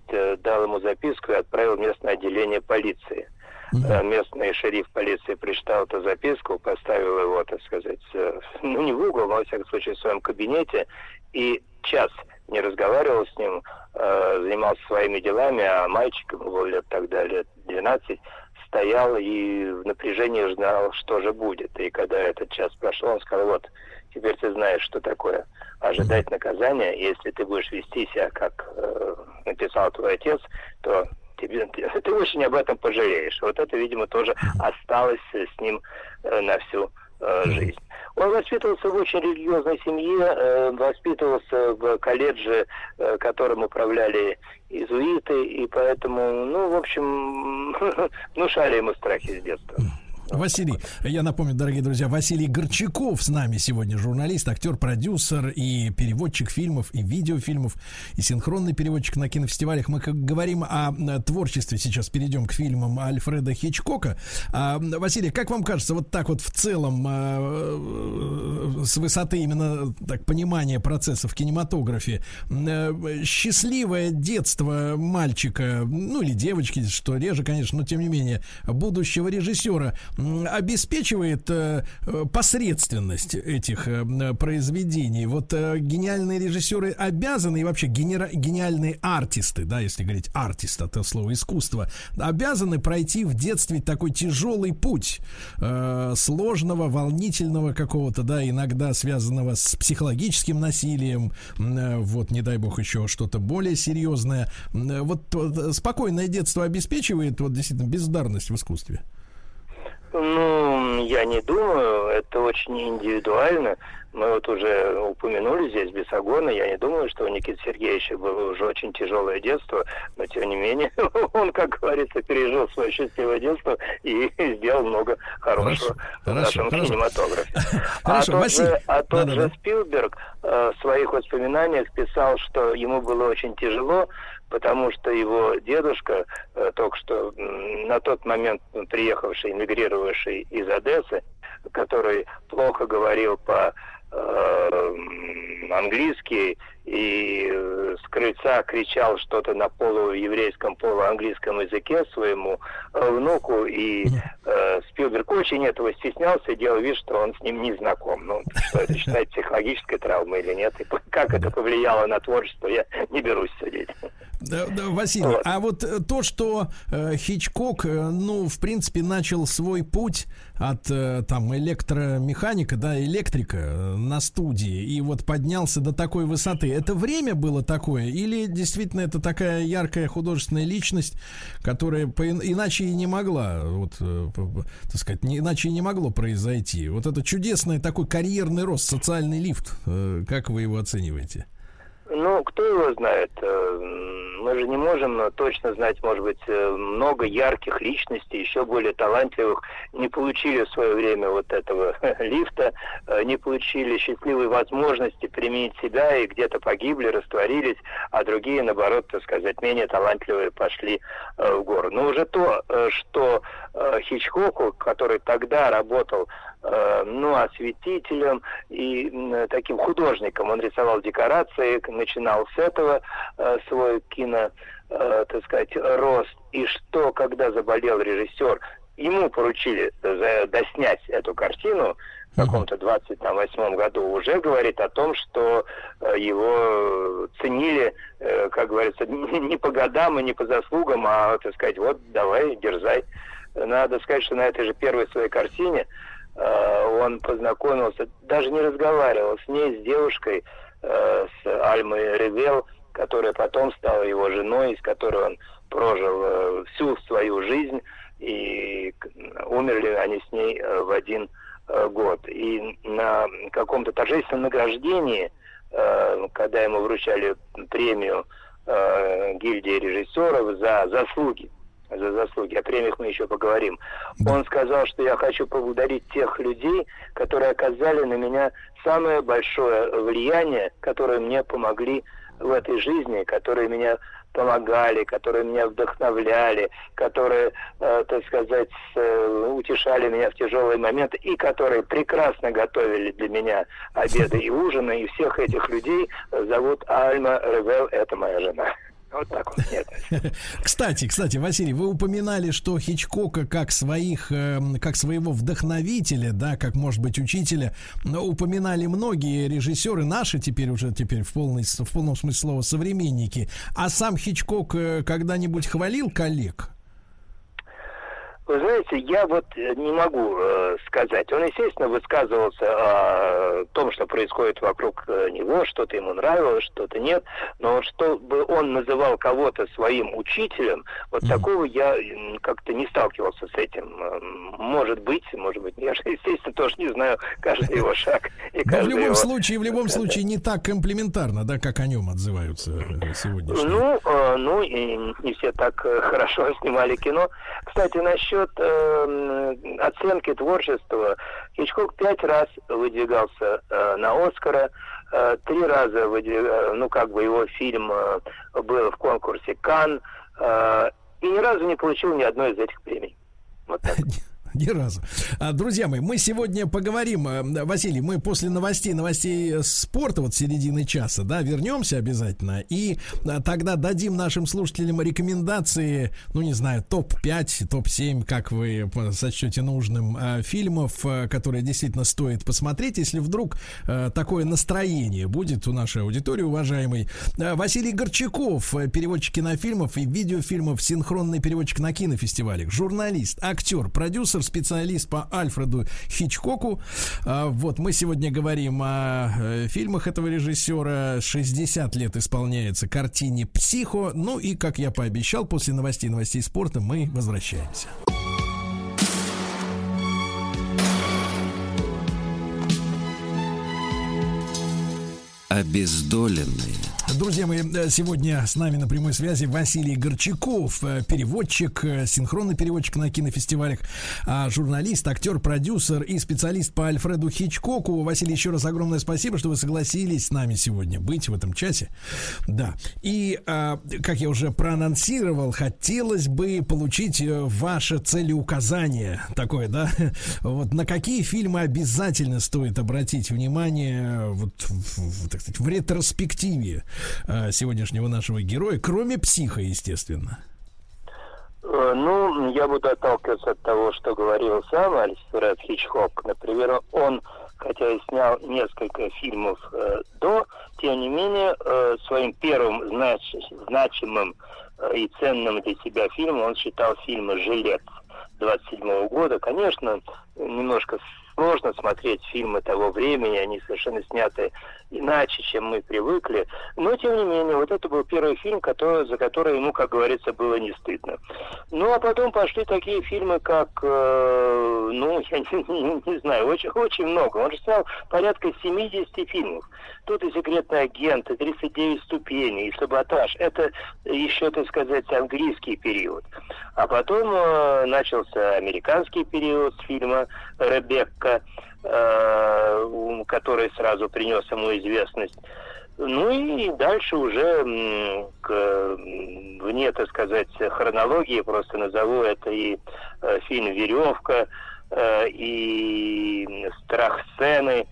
дал ему записку и отправил в местное отделение полиции. Э, Местный шериф полиции прочитал эту записку, поставил его, так сказать, э, ну не в угол, но во всяком случае в своем кабинете, и час не разговаривал с ним, э, занимался своими делами, а мальчик, ему было лет тогда лет 12, стоял и в напряжении ждал, что же будет. И когда этот час прошел, он сказал, вот, теперь ты знаешь, что такое ожидать наказания. Если ты будешь вести себя, как э, написал твой отец, то тебе, ты, очень об этом пожалеешь. Вот это, видимо, тоже осталось э, с ним э, на всю э, жизнь. Он воспитывался в очень религиозной семье, воспитывался в колледже, которым управляли иезуиты, и поэтому, ну, в общем, внушали ему страхи с детства.
Василий, я напомню, дорогие друзья, Василий Горчаков с нами сегодня, журналист, актер, продюсер и переводчик фильмов и видеофильмов, и синхронный переводчик на кинофестивалях. Мы как говорим о э, творчестве, сейчас перейдем к фильмам Альфреда Хичкока. А, Василий, как вам кажется, вот так вот в целом, э, с высоты именно так понимания процесса в кинематографе, э, счастливое детство мальчика, ну или девочки, что реже, конечно, но тем не менее, будущего режиссера обеспечивает э, э, посредственность этих э, произведений. Вот гениальные режиссеры обязаны, и вообще генера- гениальные артисты, да, если говорить артист, это слово искусство, обязаны пройти в детстве такой тяжелый путь э, сложного, волнительного какого-то, да, иногда связанного с психологическим насилием, э, вот, не дай бог, еще что-то более серьезное. Вот, вот спокойное детство обеспечивает вот действительно бездарность в искусстве.
Ну, я не думаю, это очень индивидуально. Мы вот уже упомянули здесь Бесогона. Я не думаю, что у Никиты Сергеевича было уже очень тяжелое детство, но тем не менее он, как говорится, пережил свое счастливое детство и сделал много хорошего в
хорошо,
нашем
хорошо.
кинематографе.
Хорошо,
а тот
Василий.
же, а тот же Спилберг э, в своих воспоминаниях писал, что ему было очень тяжело, потому что его дедушка, э, только что на тот момент приехавший, эмигрировавший из Одессы, который плохо говорил по э, и э, с крыльца кричал что-то на полуеврейском, полуанглийском языке своему э, внуку, и э, Спилберг очень этого стеснялся и делал вид, что он с ним не знаком. Ну, что это считать психологической травмой или нет, и как это повлияло на творчество, я не берусь судить.
Да, да, Василий, а вот э, то, что э, Хичкок, э, ну, в принципе, начал свой путь от э, там электромеханика, да, электрика э, на студии, и вот поднялся до такой высоты, это время было такое, или действительно это такая яркая художественная личность, которая по- иначе и не могла, вот, э, так сказать, не, иначе и не могло произойти. Вот это чудесный такой карьерный рост, социальный лифт, э, как вы его оцениваете?
Ну, кто его знает? Э, Мы же не можем э, точно знать, может быть, э, много ярких личностей, еще более талантливых, не получили в свое время вот этого лифта, не получили счастливой возможности применить себя и где-то погибли, растворились, а другие, наоборот, так сказать, менее талантливые пошли в гору. Но уже то, что Хичкоку, который тогда работал ну, осветителем и таким художником. Он рисовал декорации, начинал с этого э, свой кино, э, так сказать, рост. И что, когда заболел режиссер, ему поручили доснять эту картину в каком-то 28 году, уже говорит о том, что э, его ценили, э, как говорится, не по годам и не по заслугам, а, так сказать, вот, давай, дерзай. Надо сказать, что на этой же первой своей картине э, он познакомился, даже не разговаривал с ней, с девушкой, э, с Альмой Ревел, которая потом стала его женой, с которой он прожил э, всю свою жизнь, и умерли они с ней э, в один э, год. И на каком-то торжественном награждении, э, когда ему вручали премию э, гильдии режиссеров за заслуги, за заслуги, о премиях мы еще поговорим, он сказал, что я хочу поблагодарить тех людей, которые оказали на меня самое большое влияние, которые мне помогли в этой жизни, которые меня помогали, которые меня вдохновляли, которые, э, так сказать, э, утешали меня в тяжелые моменты и которые прекрасно готовили для меня обеды и ужины. И всех этих людей зовут Альма Ревел, это моя жена. Вот так вот.
Кстати, кстати, Василий, вы упоминали, что Хичкока как своих, эм, как своего вдохновителя, да, как может быть учителя, упоминали многие режиссеры наши теперь уже теперь в полной в полном смысле слова современники. А сам Хичкок э, когда-нибудь хвалил коллег?
Вы знаете, я вот э, не могу э, сказать. Он, естественно, высказывался о том, что происходит вокруг э, него, что-то ему нравилось, что-то нет. Но чтобы он называл кого-то своим учителем, вот такого я как-то не сталкивался с этим. Может быть, может быть, я же, естественно, тоже не знаю каждый его шаг. И
Но в любом
его-
случае, в любом случае не так комплиментарно, да, как о нем отзываются э, сегодняшние.
Ну, э, ну и не все так э, хорошо снимали кино. Кстати, насчет э, м, оценки творчества, Хичкок пять раз выдвигался э, на Оскара, э, три раза выдвиг- ну как бы его фильм э, был в конкурсе Кан, э, и ни разу не получил ни одной из этих премий. Вот так.
Ни разу. А, Друзья мои, мы сегодня поговорим, э, Василий, мы после новостей, новостей э, спорта, вот середины часа, да, вернемся обязательно, и а, тогда дадим нашим слушателям рекомендации, ну, не знаю, топ-5, топ-7, как вы э, сочтете нужным, э, фильмов, э, которые действительно стоит посмотреть, если вдруг э, такое настроение будет у нашей аудитории, уважаемый. Э, Василий Горчаков, э, переводчик кинофильмов и видеофильмов, синхронный переводчик на кинофестивалях, журналист, актер, продюсер, специалист по Альфреду Хичкоку. А, Вот мы сегодня говорим о э, фильмах этого режиссера. 60 лет исполняется картине «Психо». Ну и, как я пообещал, после новостей новостей спорта мы возвращаемся.
Обездоленные.
Друзья мои, э, сегодня с нами на прямой связи Василий Горчаков, э, переводчик, э, синхронный переводчик на кинофестивалях, а, журналист, актер, продюсер и специалист по Альфреду Хичкоку. Василий, еще раз огромное спасибо, что вы согласились с нами сегодня быть в этом часе. Да. И, а, как я уже проанонсировал, хотелось бы получить ваше целеуказание такое, да? Вот на какие фильмы обязательно стоит обратить внимание вот, так сказать, в ретроспективе сегодняшнего нашего героя, кроме психа, естественно.
Э, Ну, я буду отталкиваться от того, что говорил сам Альфред Хичкок. Например, он, хотя и снял несколько фильмов э, до, тем не менее, э, своим первым знач- значимым э, и ценным для себя фильмом он считал фильм «Жилет» 27 года. Конечно, немножко сложно смотреть фильмы того времени, они совершенно сняты иначе, чем мы привыкли. Но, тем не менее, вот это был первый фильм, который, за который ему, как говорится, было не стыдно. Ну, а потом пошли такие фильмы, как, э, ну, я не, не- не знаю, очень, очень много. Он же снял порядка 70 фильмов. Тут и «Секретный агент», и «39 ступеней», и «Саботаж». Это еще, так сказать, английский период. А потом э, начался американский период фильма «Ребекка», э, который сразу принес ему известность. Ну и дальше уже к, вне, так сказать, хронологии, просто назову это и э, фильм «Веревка», э, и «Страх сцены»,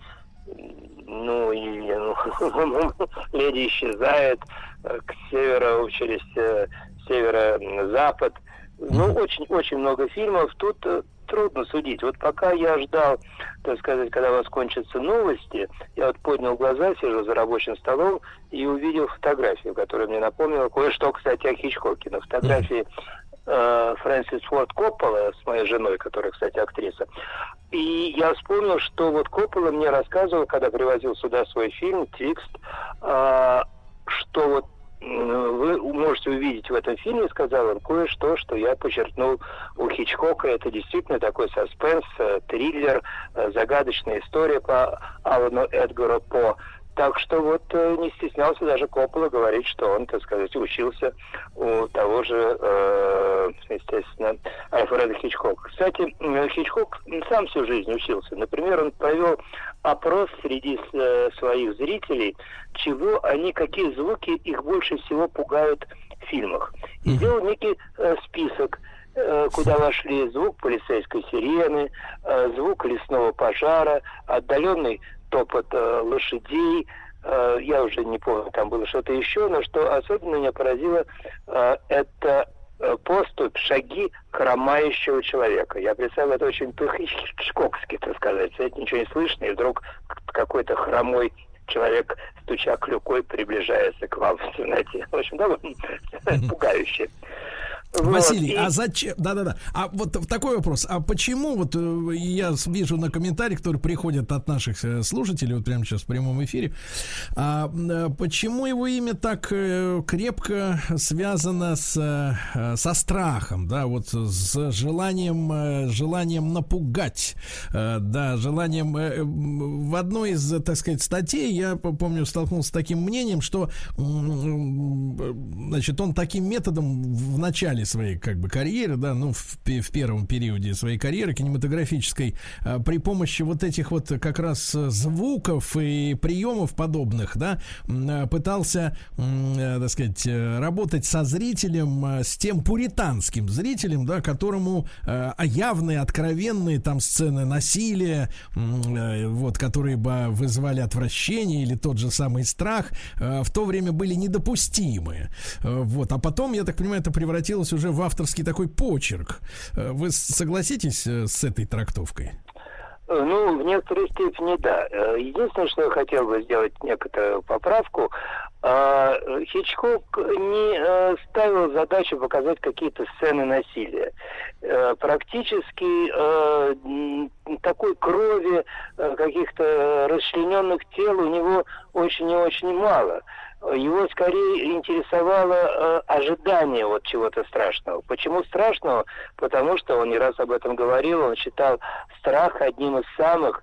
ну и ну, «Леди исчезает», э, к северу через северо-запад. Ну, очень-очень много фильмов. Тут э, трудно судить. Вот пока я ждал, так сказать, когда у вас кончатся новости, я вот поднял глаза, сижу за рабочим столом и увидел фотографию, которая мне напомнила кое-что, кстати, о Хичкоке. На фотографии э, Фрэнсис Форд Коппола с моей женой, которая, кстати, актриса. И я вспомнил, что вот Коппола мне рассказывал, когда привозил сюда свой фильм «Твикст», э, что вот вы можете увидеть в этом фильме, сказал он, кое-что, что я подчеркнул у Хичкока. Это действительно такой саспенс, э, триллер, э, загадочная история по Алану Эдгару По. Так что вот э, не стеснялся даже Коппола говорить, что он, так сказать, учился у того же, э, естественно, Альфреда Хичкока. Кстати, Хичкок сам всю жизнь учился. Например, он провел опрос среди э, своих зрителей, чего они, какие звуки их больше всего пугают в фильмах. И сделал некий э, список э, куда вошли звук полицейской сирены, звук лесного пожара, отдаленный топот э, лошадей, э, я уже не помню, там было что-то еще, но что особенно меня поразило, э, это э, поступь, шаги хромающего человека. Я представил это очень по-хичкокски, так сказать. Это ничего не слышно, и вдруг какой-то хромой человек, стуча клюкой, приближается к вам в темноте. В общем, довольно пугающе.
Василий, вот, а зачем? Да-да-да. А вот такой вопрос. А почему вот э, я вижу на комментариях, которые приходят от наших э, слушателей, вот прямо сейчас в прямом эфире, а, э, почему его имя так крепко связано с, со страхом, да, вот с желанием, желанием напугать, да, желанием в одной из, так сказать, статей я помню столкнулся с таким мнением, что, значит, он таким методом в начале начале своей как бы карьеры, да, ну в, в первом периоде своей карьеры кинематографической, а, при помощи вот этих вот как раз звуков и приемов подобных, да, а, пытался, а, так сказать, работать со зрителем, с тем пуританским зрителем, да, которому явные, откровенные там сцены насилия, вот, которые бы вызывали отвращение или тот же самый страх, в то время были недопустимы. Вот, а потом, я так понимаю, это превратилось превратилось уже в авторский такой почерк. Э, вы согласитесь э, с этой трактовкой?
Ну, в некоторой степени да. Э, единственное, что я хотел бы сделать некоторую поправку, Хичкок не ставил задачу показать какие-то сцены насилия. Практически такой крови, каких-то расчлененных тел у него очень и очень мало его скорее интересовало э, ожидание вот чего-то страшного. Почему страшного? Потому что он не раз об этом говорил, он считал страх одним из самых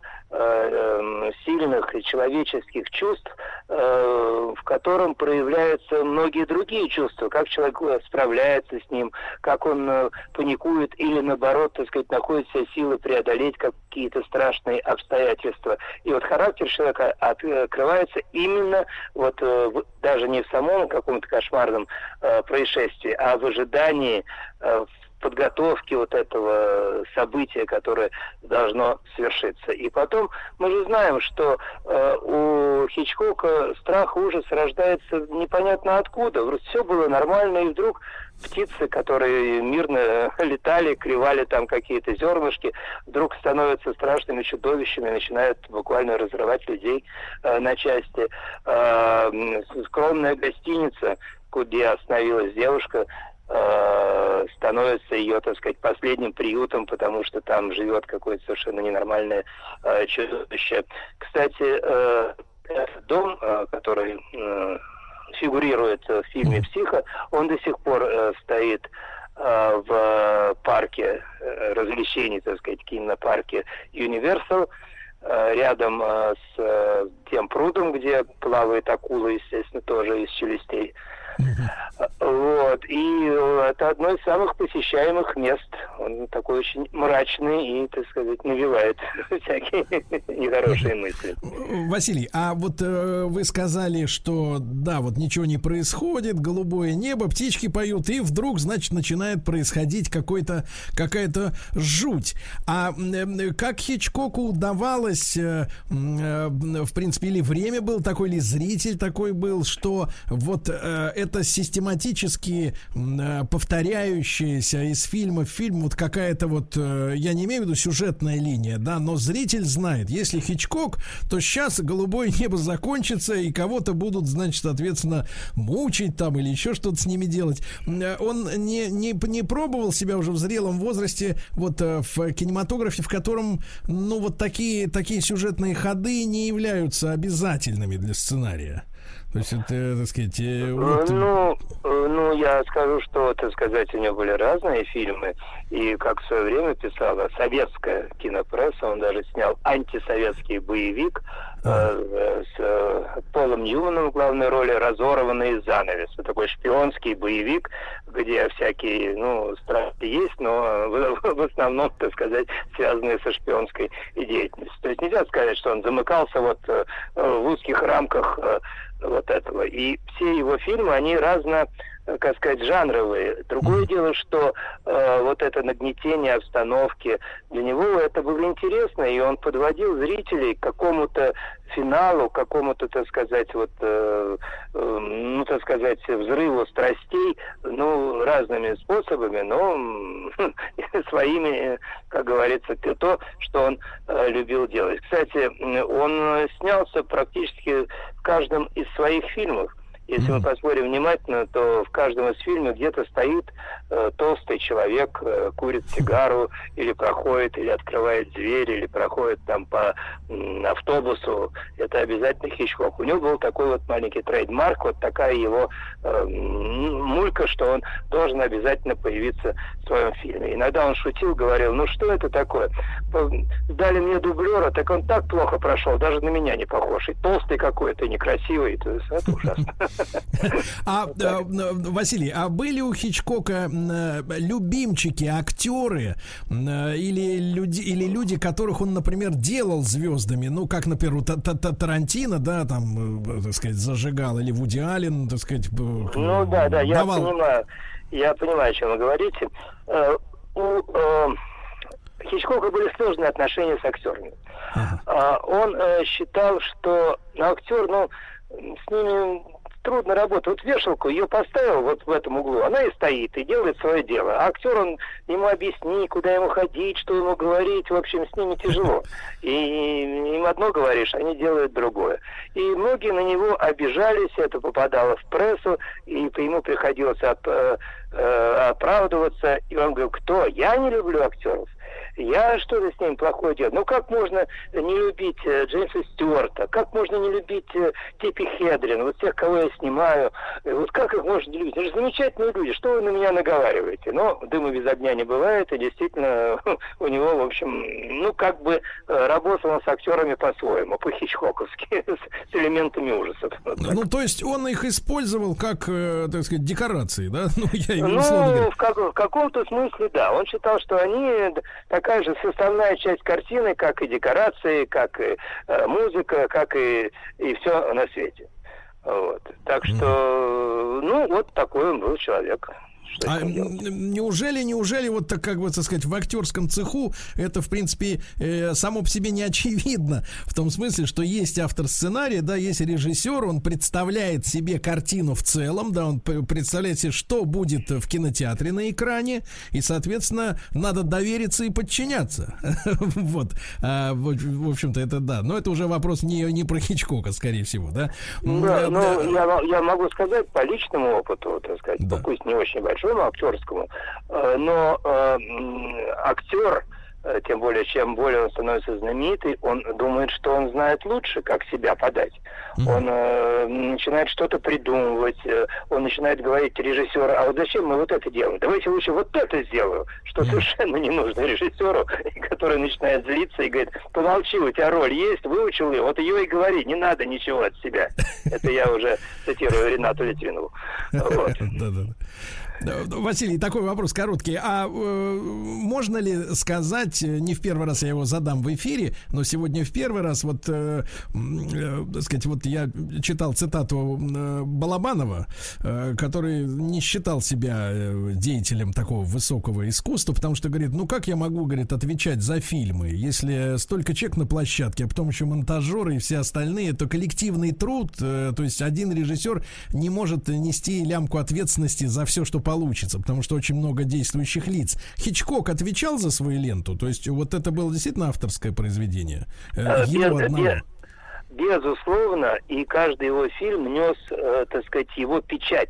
сильных человеческих чувств, э, в котором проявляются многие другие чувства, как человек э, справляется с ним, как он э, паникует или наоборот, так сказать, находит все силы преодолеть какие-то страшные обстоятельства. И вот характер человека открывается именно вот э, даже не в самом каком-то кошмарном э, происшествии, а в ожидании, э, в подготовке вот этого события, которое должно свершиться. И потом мы же знаем, что э, у Хичкока страх, ужас рождается непонятно откуда. Все было нормально, и вдруг птицы, которые мирно летали, кривали там какие-то зернышки, вдруг становятся страшными чудовищами, начинают буквально разрывать людей э, на части. Э, скромная гостиница, где остановилась девушка, э, становится ее, так сказать, последним приютом, потому что там живет какое-то совершенно ненормальное э, чудовище. Кстати, э, этот дом, э, который э, фигурирует в фильме «Психо», он до сих пор э, стоит э, в парке э, развлечений, так сказать, кинопарке Universal, э, рядом э, с тем прудом, где плавает акула, естественно, тоже из челюстей. Вот. И это одно из самых посещаемых мест. Он такой очень мрачный и, так сказать, навевает всякие нехорошие мысли.
Василий, а вот э, вы сказали, что да, вот ничего не происходит, голубое небо, птички поют, и вдруг, значит, начинает происходить какой-то, какая-то жуть. А э, как Хичкоку удавалось, э, э, в принципе, или время был такой, или зритель такой был, что вот э, это систематически э, повторяющаяся из фильма в фильм вот какая-то вот, э, я не имею в виду сюжетная линия, да, но зритель знает, если Хичкок, то сейчас голубое небо закончится и кого-то будут, значит, соответственно, мучить там или еще что-то с ними делать. Э, Он не, не, не пробовал себя уже в зрелом возрасте вот э, в кинематографе, в котором, ну, вот такие, такие сюжетные ходы не являются обязательными для сценария. То есть это, так сказать, э, вот-
Ну, э, ну, я скажу, что, так сказать, у него были разные фильмы, и как в свое время писала советская кинопресса, он даже снял антисоветский боевик э, э, с э, Полом Ньюманом в главной роли «Разорванный занавес». Это такой шпионский боевик, где всякие, ну, страсти есть, но в, в основном, так сказать, связанные со шпионской деятельностью. То есть нельзя сказать, что он замыкался вот э, в узких рамках э, вот этого. И все его фильмы, они разно, э, как сказать, жанровые. Другое дело, что э, вот это нагнетение обстановки, для него это было интересно, и он подводил зрителей к какому-то финалу, к какому-то, так сказать, вот, э, э, ну, так сказать, взрыву страстей, ну, разными способами, но своими, как говорится, то, что он э, любил делать. Кстати, он э, снялся практически в каждом из своих фильмов. Если мы посмотрим внимательно, то в каждом из фильмов где-то стоит э, толстый человек, э, курит сигару, или проходит, или открывает дверь, или проходит там по м, автобусу. Это обязательно Хичкок. У него был такой вот маленький трейдмарк, вот такая его э, мулька, что он должен обязательно появиться в своем фильме. Иногда он шутил, говорил, ну что это такое? Дали мне дублера, так он так плохо прошел, даже на меня не похож. И толстый какой-то, и некрасивый. То есть это ужасно.
А, э, Василий, а были у Хичкока э, любимчики, актеры э, или люди, или люди, которых он, например, делал звездами, ну, как, например, Тарантино, да, там, э, так сказать, зажигал, или Вуди Аллен, так сказать,
Ну да, да, я понимаю. Я понимаю, о чем вы говорите. У Хичкока были сложные отношения с актерами. А, он считал, что актер, ну, с ними трудно работать. Вот вешалку ее поставил вот в этом углу, она и стоит, и делает свое дело. А актер, он ему объясни, куда ему ходить, что ему говорить, в общем, с ними тяжело. И им одно говоришь, они делают другое. И многие на него обижались, это попадало в прессу, и ему приходилось э, э, оправдываться. И он говорил, кто? Я не люблю актеров. Я что-то с ним плохое делаю. Ну как можно не любить э, Джеймса Стюарта? Как можно не любить э, Типи Хедрин? Вот тех, кого я снимаю. Э, Вот как их можно не любить? Это же замечательные люди. Что вы на меня наговариваете? Но дыма без огня не бывает. И действительно у него, в общем, ну как бы работал он с актерами по-своему, по-хичкоковски, с, с элементами ужасов. Вот.
Ну, то есть он их использовал как, так сказать, декорации, да? Ну, я имею.
Ну, в, как- в каком-то смысле, да. Он считал, что они такая же составная часть картины, как и декорации, как и э, музыка, как и, и все на свете. Вот. Так что, ну, вот такой он был человек.
А неужели, неужели вот так как бы, так сказать, в актерском цеху это, в принципе, э, само по себе не очевидно, в том смысле, что есть автор сценария, да, есть режиссер, он представляет себе картину в целом, да, он представляет себе, что будет в кинотеатре на экране, и, соответственно, надо довериться и подчиняться. Вот, А, в общем-то, это да, но это уже вопрос не, не про Хичкока, скорее всего, да.
Да,
э,
ну, я, мо- я могу сказать по личному опыту, так сказать, пусть не очень большому актерскому, э, но э, актер, э, тем более, чем более он становится знаменитый, он думает, что он знает лучше, как себя подать. Он э, начинает что-то придумывать, э, он начинает говорить режиссеру, а вот зачем мы вот это делаем? Давайте лучше вот это сделаю, что совершенно не нужно режиссеру, который начинает злиться и говорит, помолчи, у тебя роль есть, выучил ее, вот ее и говори, не надо ничего от себя. Это я уже цитирую Ренату Литвинову. Вот.
Да-да-да. Да, Василий, такой вопрос короткий. А э, можно ли сказать, э, не в первый раз я его задам в эфире, но сегодня в первый раз, вот, э, э, сказать, вот я читал цитату э, Балабанова, э, который не считал себя э, деятелем такого высокого искусства, потому что говорит, ну как я могу, говорит, отвечать за фильмы, если столько человек на площадке, а потом еще монтажеры и все остальные, то коллективный труд, э, то есть один режиссер не может нести лямку ответственности за все, что получится, потому что очень много действующих лиц. Хичкок отвечал за свою ленту, то есть вот это было действительно авторское произведение. э,
Э,
его
без-
одного.
без- Безусловно, и каждый его фильм нес, э, так сказать, его печать.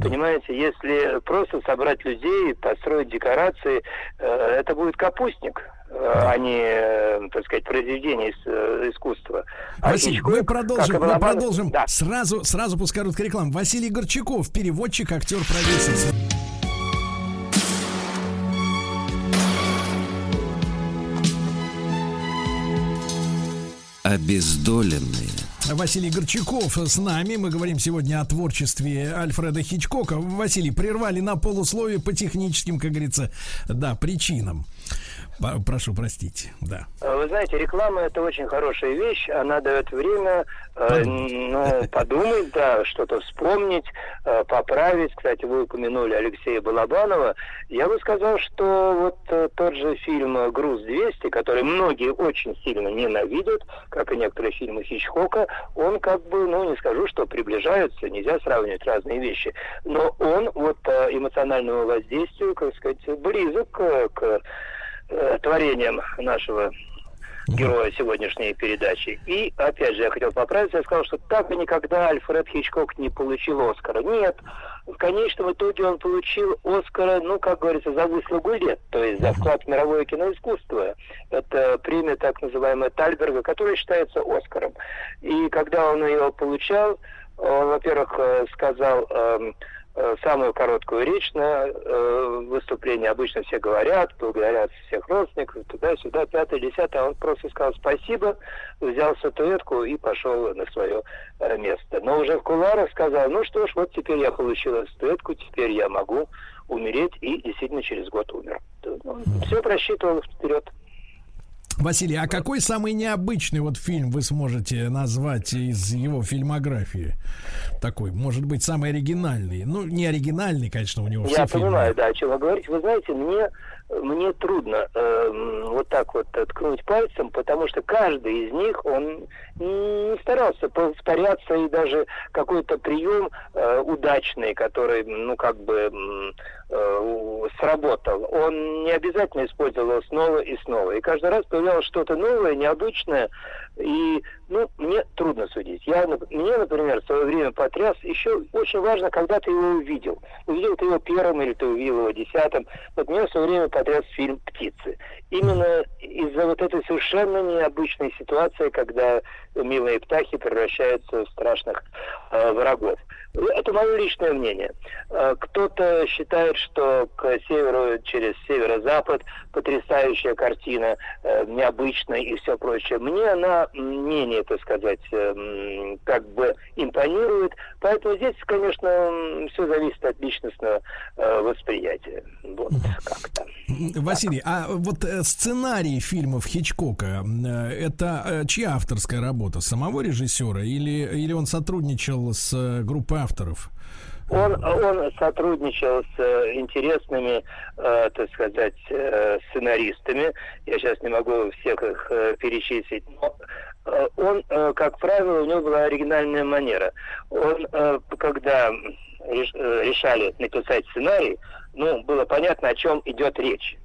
Понимаете, если просто собрать людей, построить декорации, э, это будет капустник, э, а не, э, так сказать, произведение ис- искусства. А
Василий,
Хичкок,
мы продолжим, мы продолжим
Да.
сразу, сразу после короткой рекламы. Василий Горчаков, переводчик, актер, продюсер.
Обездоленные.
Василий Горчаков с нами. Мы говорим сегодня о творчестве Альфреда Хичкока. Василий, прервали на полусловие по техническим, как говорится, да, причинам. Прошу простить, да.
Э, Вы знаете, реклама это очень хорошая вещь, она дает время э, ну, подумать, да, что-то вспомнить, э, поправить. Кстати, вы упомянули Алексея Балабанова. Я бы сказал, что вот э, тот же фильм э, «Груз-200», который многие очень сильно ненавидят, как и некоторые фильмы Хичкока, он как бы, ну, не скажу, что приближаются, нельзя сравнивать разные вещи, но он вот по эмоциональному воздействию, как сказать, близок к э, творениям нашего героя сегодняшней передачи. И, опять же, я хотел поправить, я сказал, что так и никогда Альфред Хичкок не получил Оскара. Нет, в конечном итоге он получил Оскара, ну, как говорится, за выслугу лет, то есть за вклад в мировое киноискусство. Это премия так называемая Тальберга, которая считается Оскаром. И когда он ее получал, он, во-первых, э, сказал эм, самую короткую речь на э, выступлении. Обычно все говорят, благодарят всех родственников, туда-сюда, пятое, десятое. А он просто сказал спасибо, взял статуэтку и пошел на свое э, место. Но уже в куларах сказал, ну что ж, вот теперь я получил статуэтку, теперь я могу умереть, и действительно через год умер. все просчитывал вперед.
Василий, а какой самый необычный вот фильм вы сможете назвать из его фильмографии? Такой, может быть, самый оригинальный. Ну, не оригинальный, конечно, у него все
Я
фильмы.
понимаю, да, о чем вы говорите. Вы знаете, мне, мне трудно эм, вот так вот ткнуть пальцем, потому что каждый из них, он не старался повторяться, и даже какой-то прием э, удачный, который, ну, как бы э, сработал, он не обязательно использовал его снова и снова. И каждый раз появлялось что-то новое, необычное, и, ну, мне трудно судить. Я, мне, например, в свое время потряс. Еще очень важно, когда ты его увидел. Увидел ты его первым или ты увидел его десятым. Вот меня в свое время потряс фильм «Птицы». Именно из-за вот этой совершенно необычной ситуации, когда милые птахи превращаются в страшных э, врагов. Это мое личное мнение. Э, Кто-то считает, что к северу через северо-запад потрясающая картина, э, необычная и все прочее. Мне она менее, так сказать, эм, как бы импонирует. Поэтому здесь, конечно, все зависит от личностного э, восприятия. Вот как-то.
Василий, а вот э, сценарий фильмов Хичкока, э, это э, чья авторская работа? Самого режиссера или, или он сотрудничал с э, группой авторов?
Он, он сотрудничал с э, интересными, э, так сказать, э, сценаристами. Я сейчас не могу всех их э, перечислить. Но э, он, э, как правило, у него была оригинальная манера. Он, э, когда э, решали написать сценарий, ну, было понятно, о чем идет речь.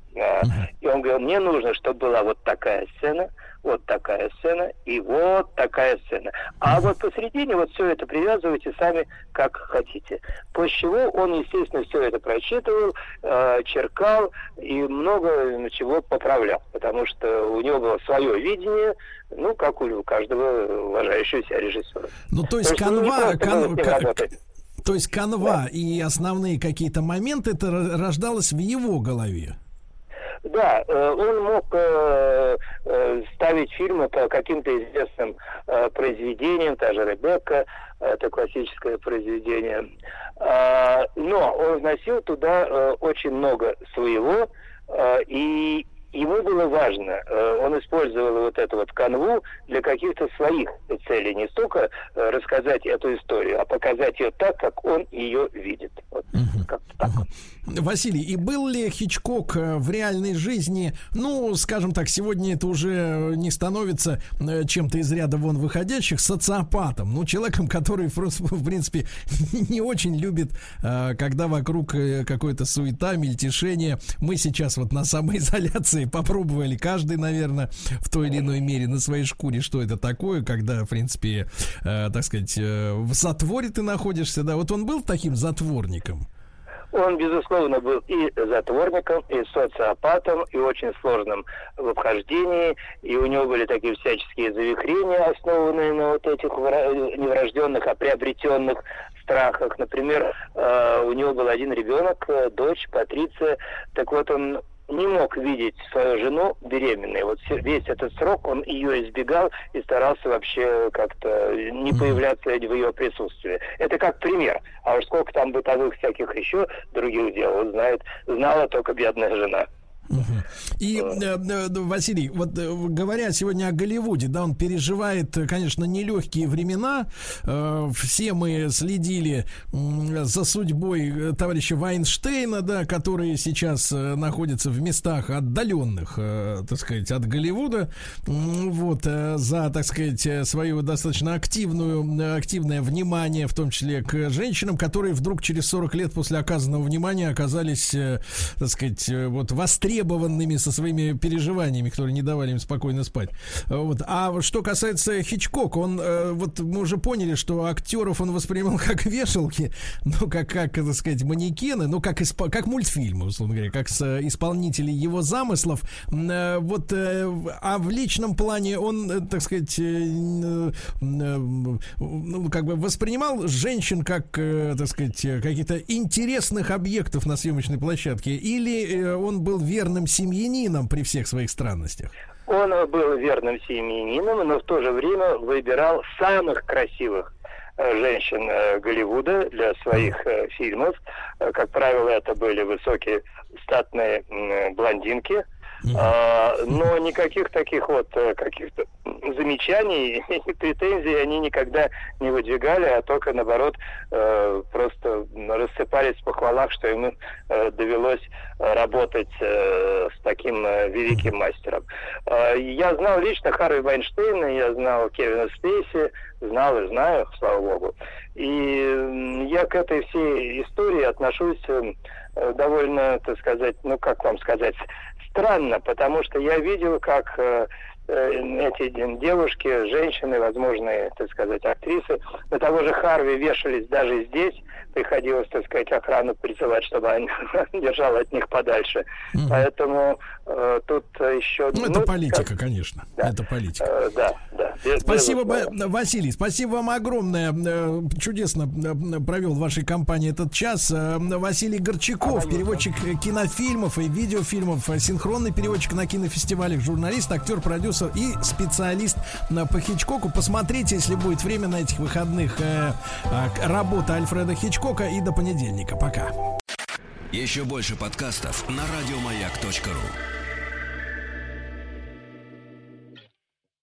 И он говорил, мне нужно, чтобы была вот такая сцена, вот такая сцена и вот такая сцена. А вот посередине вот все это привязывайте сами как хотите. После чего он, естественно, все это прочитывал, э, черкал и много чего поправлял, потому что у него было свое видение, ну, как у каждого уважающего себя режиссера.
Ну, то есть
ну, не
канва, кан- то есть канва и основные какие-то моменты, это ро- рождалось в его голове.
Да, э, он мог э, э, ставить фильмы по каким-то известным произведениям, та же Ребекка, это классическое произведение. А, но он вносил туда очень много своего, и ему было важно, э, он использовал вот эту вот канву для каких-то своих целей, не столько э, рассказать эту историю, а показать ее так, как он ее видит. Вот, так.
Василий, и был ли Хичкок э, в реальной жизни, ну, скажем так, сегодня это уже не становится чем-то из ряда вон выходящих, социопатом, ну, человеком, который, в принципе, не очень любит, когда вокруг какой-то суета, мельтешение. Мы сейчас вот на самоизоляции попробовали, каждый, наверное, в той или иной мере на своей шкуре, что это такое, когда, в принципе, э, так сказать, э, в затворе ты находишься, да, вот он был таким затворником?
Он, безусловно, был и затворником, и социопатом, и очень сложным в обхождении, и у него были такие всяческие завихрения, основанные на вот этих вра- не врожденных, а приобретенных страхах. Например, э, у него был один ребенок, э, дочь Патриция, так вот он не мог видеть свою жену беременной. Вот весь этот срок он ее избегал и старался вообще как-то не появляться в ее присутствии. Это как пример. А уж сколько там бытовых всяких еще других дел, знает, знала только бедная жена.
И, э, э, Василий, вот э, говоря сегодня о Голливуде, да, он переживает, конечно, нелегкие времена. Все мы следили за судьбой товарища Вайнштейна, да, который сейчас находится в местах отдаленных, так сказать, от Голливуда. Вот, за, так сказать, свою достаточно активную, активное внимание, в том числе к женщинам, которые вдруг через 40 лет после оказанного внимания оказались, так сказать, вот востребованными со своими переживаниями, которые не давали им спокойно спать. Э, Вот. А что касается Хичкок, он, э, вот мы уже поняли, что актеров он воспринимал как вешалки, ну, как, как, так сказать, манекены, ну, как, испо- как мультфильмы, условно говоря, как с, э, исполнителей его замыслов. Э, Вот, а в личном плане он, так сказать, ну, как бы воспринимал женщин как, так сказать, каких-то интересных объектов на съемочной площадке, или он был верным семьянином при всех своих странностях?
Он был верным семьянином, но в то же время выбирал самых красивых э, женщин э, Голливуда для своих э, фильмов. Как правило, это были высокие статные блондинки. А, но никаких таких вот э, каких-то замечаний и претензий они никогда не выдвигали, а только наоборот э, просто рассыпались в похвалах, что ему э, довелось работать с таким великим мастером. Э, я знал лично Харви Вайнштейна, я знал Кевина Спейси, знал и знаю, слава богу. И я к этой всей истории отношусь э, э, довольно, так сказать, ну как вам сказать, странно, потому что я видел, как э, э, эти девушки, женщины, возможные, так сказать, актрисы, на того же Харви вешались даже здесь, приходилось, так сказать, охрану призывать, чтобы он держал от них подальше. Поэтому э, тут еще...
Ну, это политика, конечно. Это политика.
Э, да, да. без-
Спасибо. Ба- Василий, спасибо вам огромное. Э, Чудесно э, провел в вашей компании этот час. Э, Василий Горчаков, переводчик э, кинофильмов и видеофильмов, синхронный переводчик на кинофестивалях, журналист, актер, продюсер и специалист по Хичкоку. Посмотрите, если будет время на этих выходных, работа Альфреда Хичкока. И до понедельника. Пока.
Еще больше подкастов на радиомаяк.ру.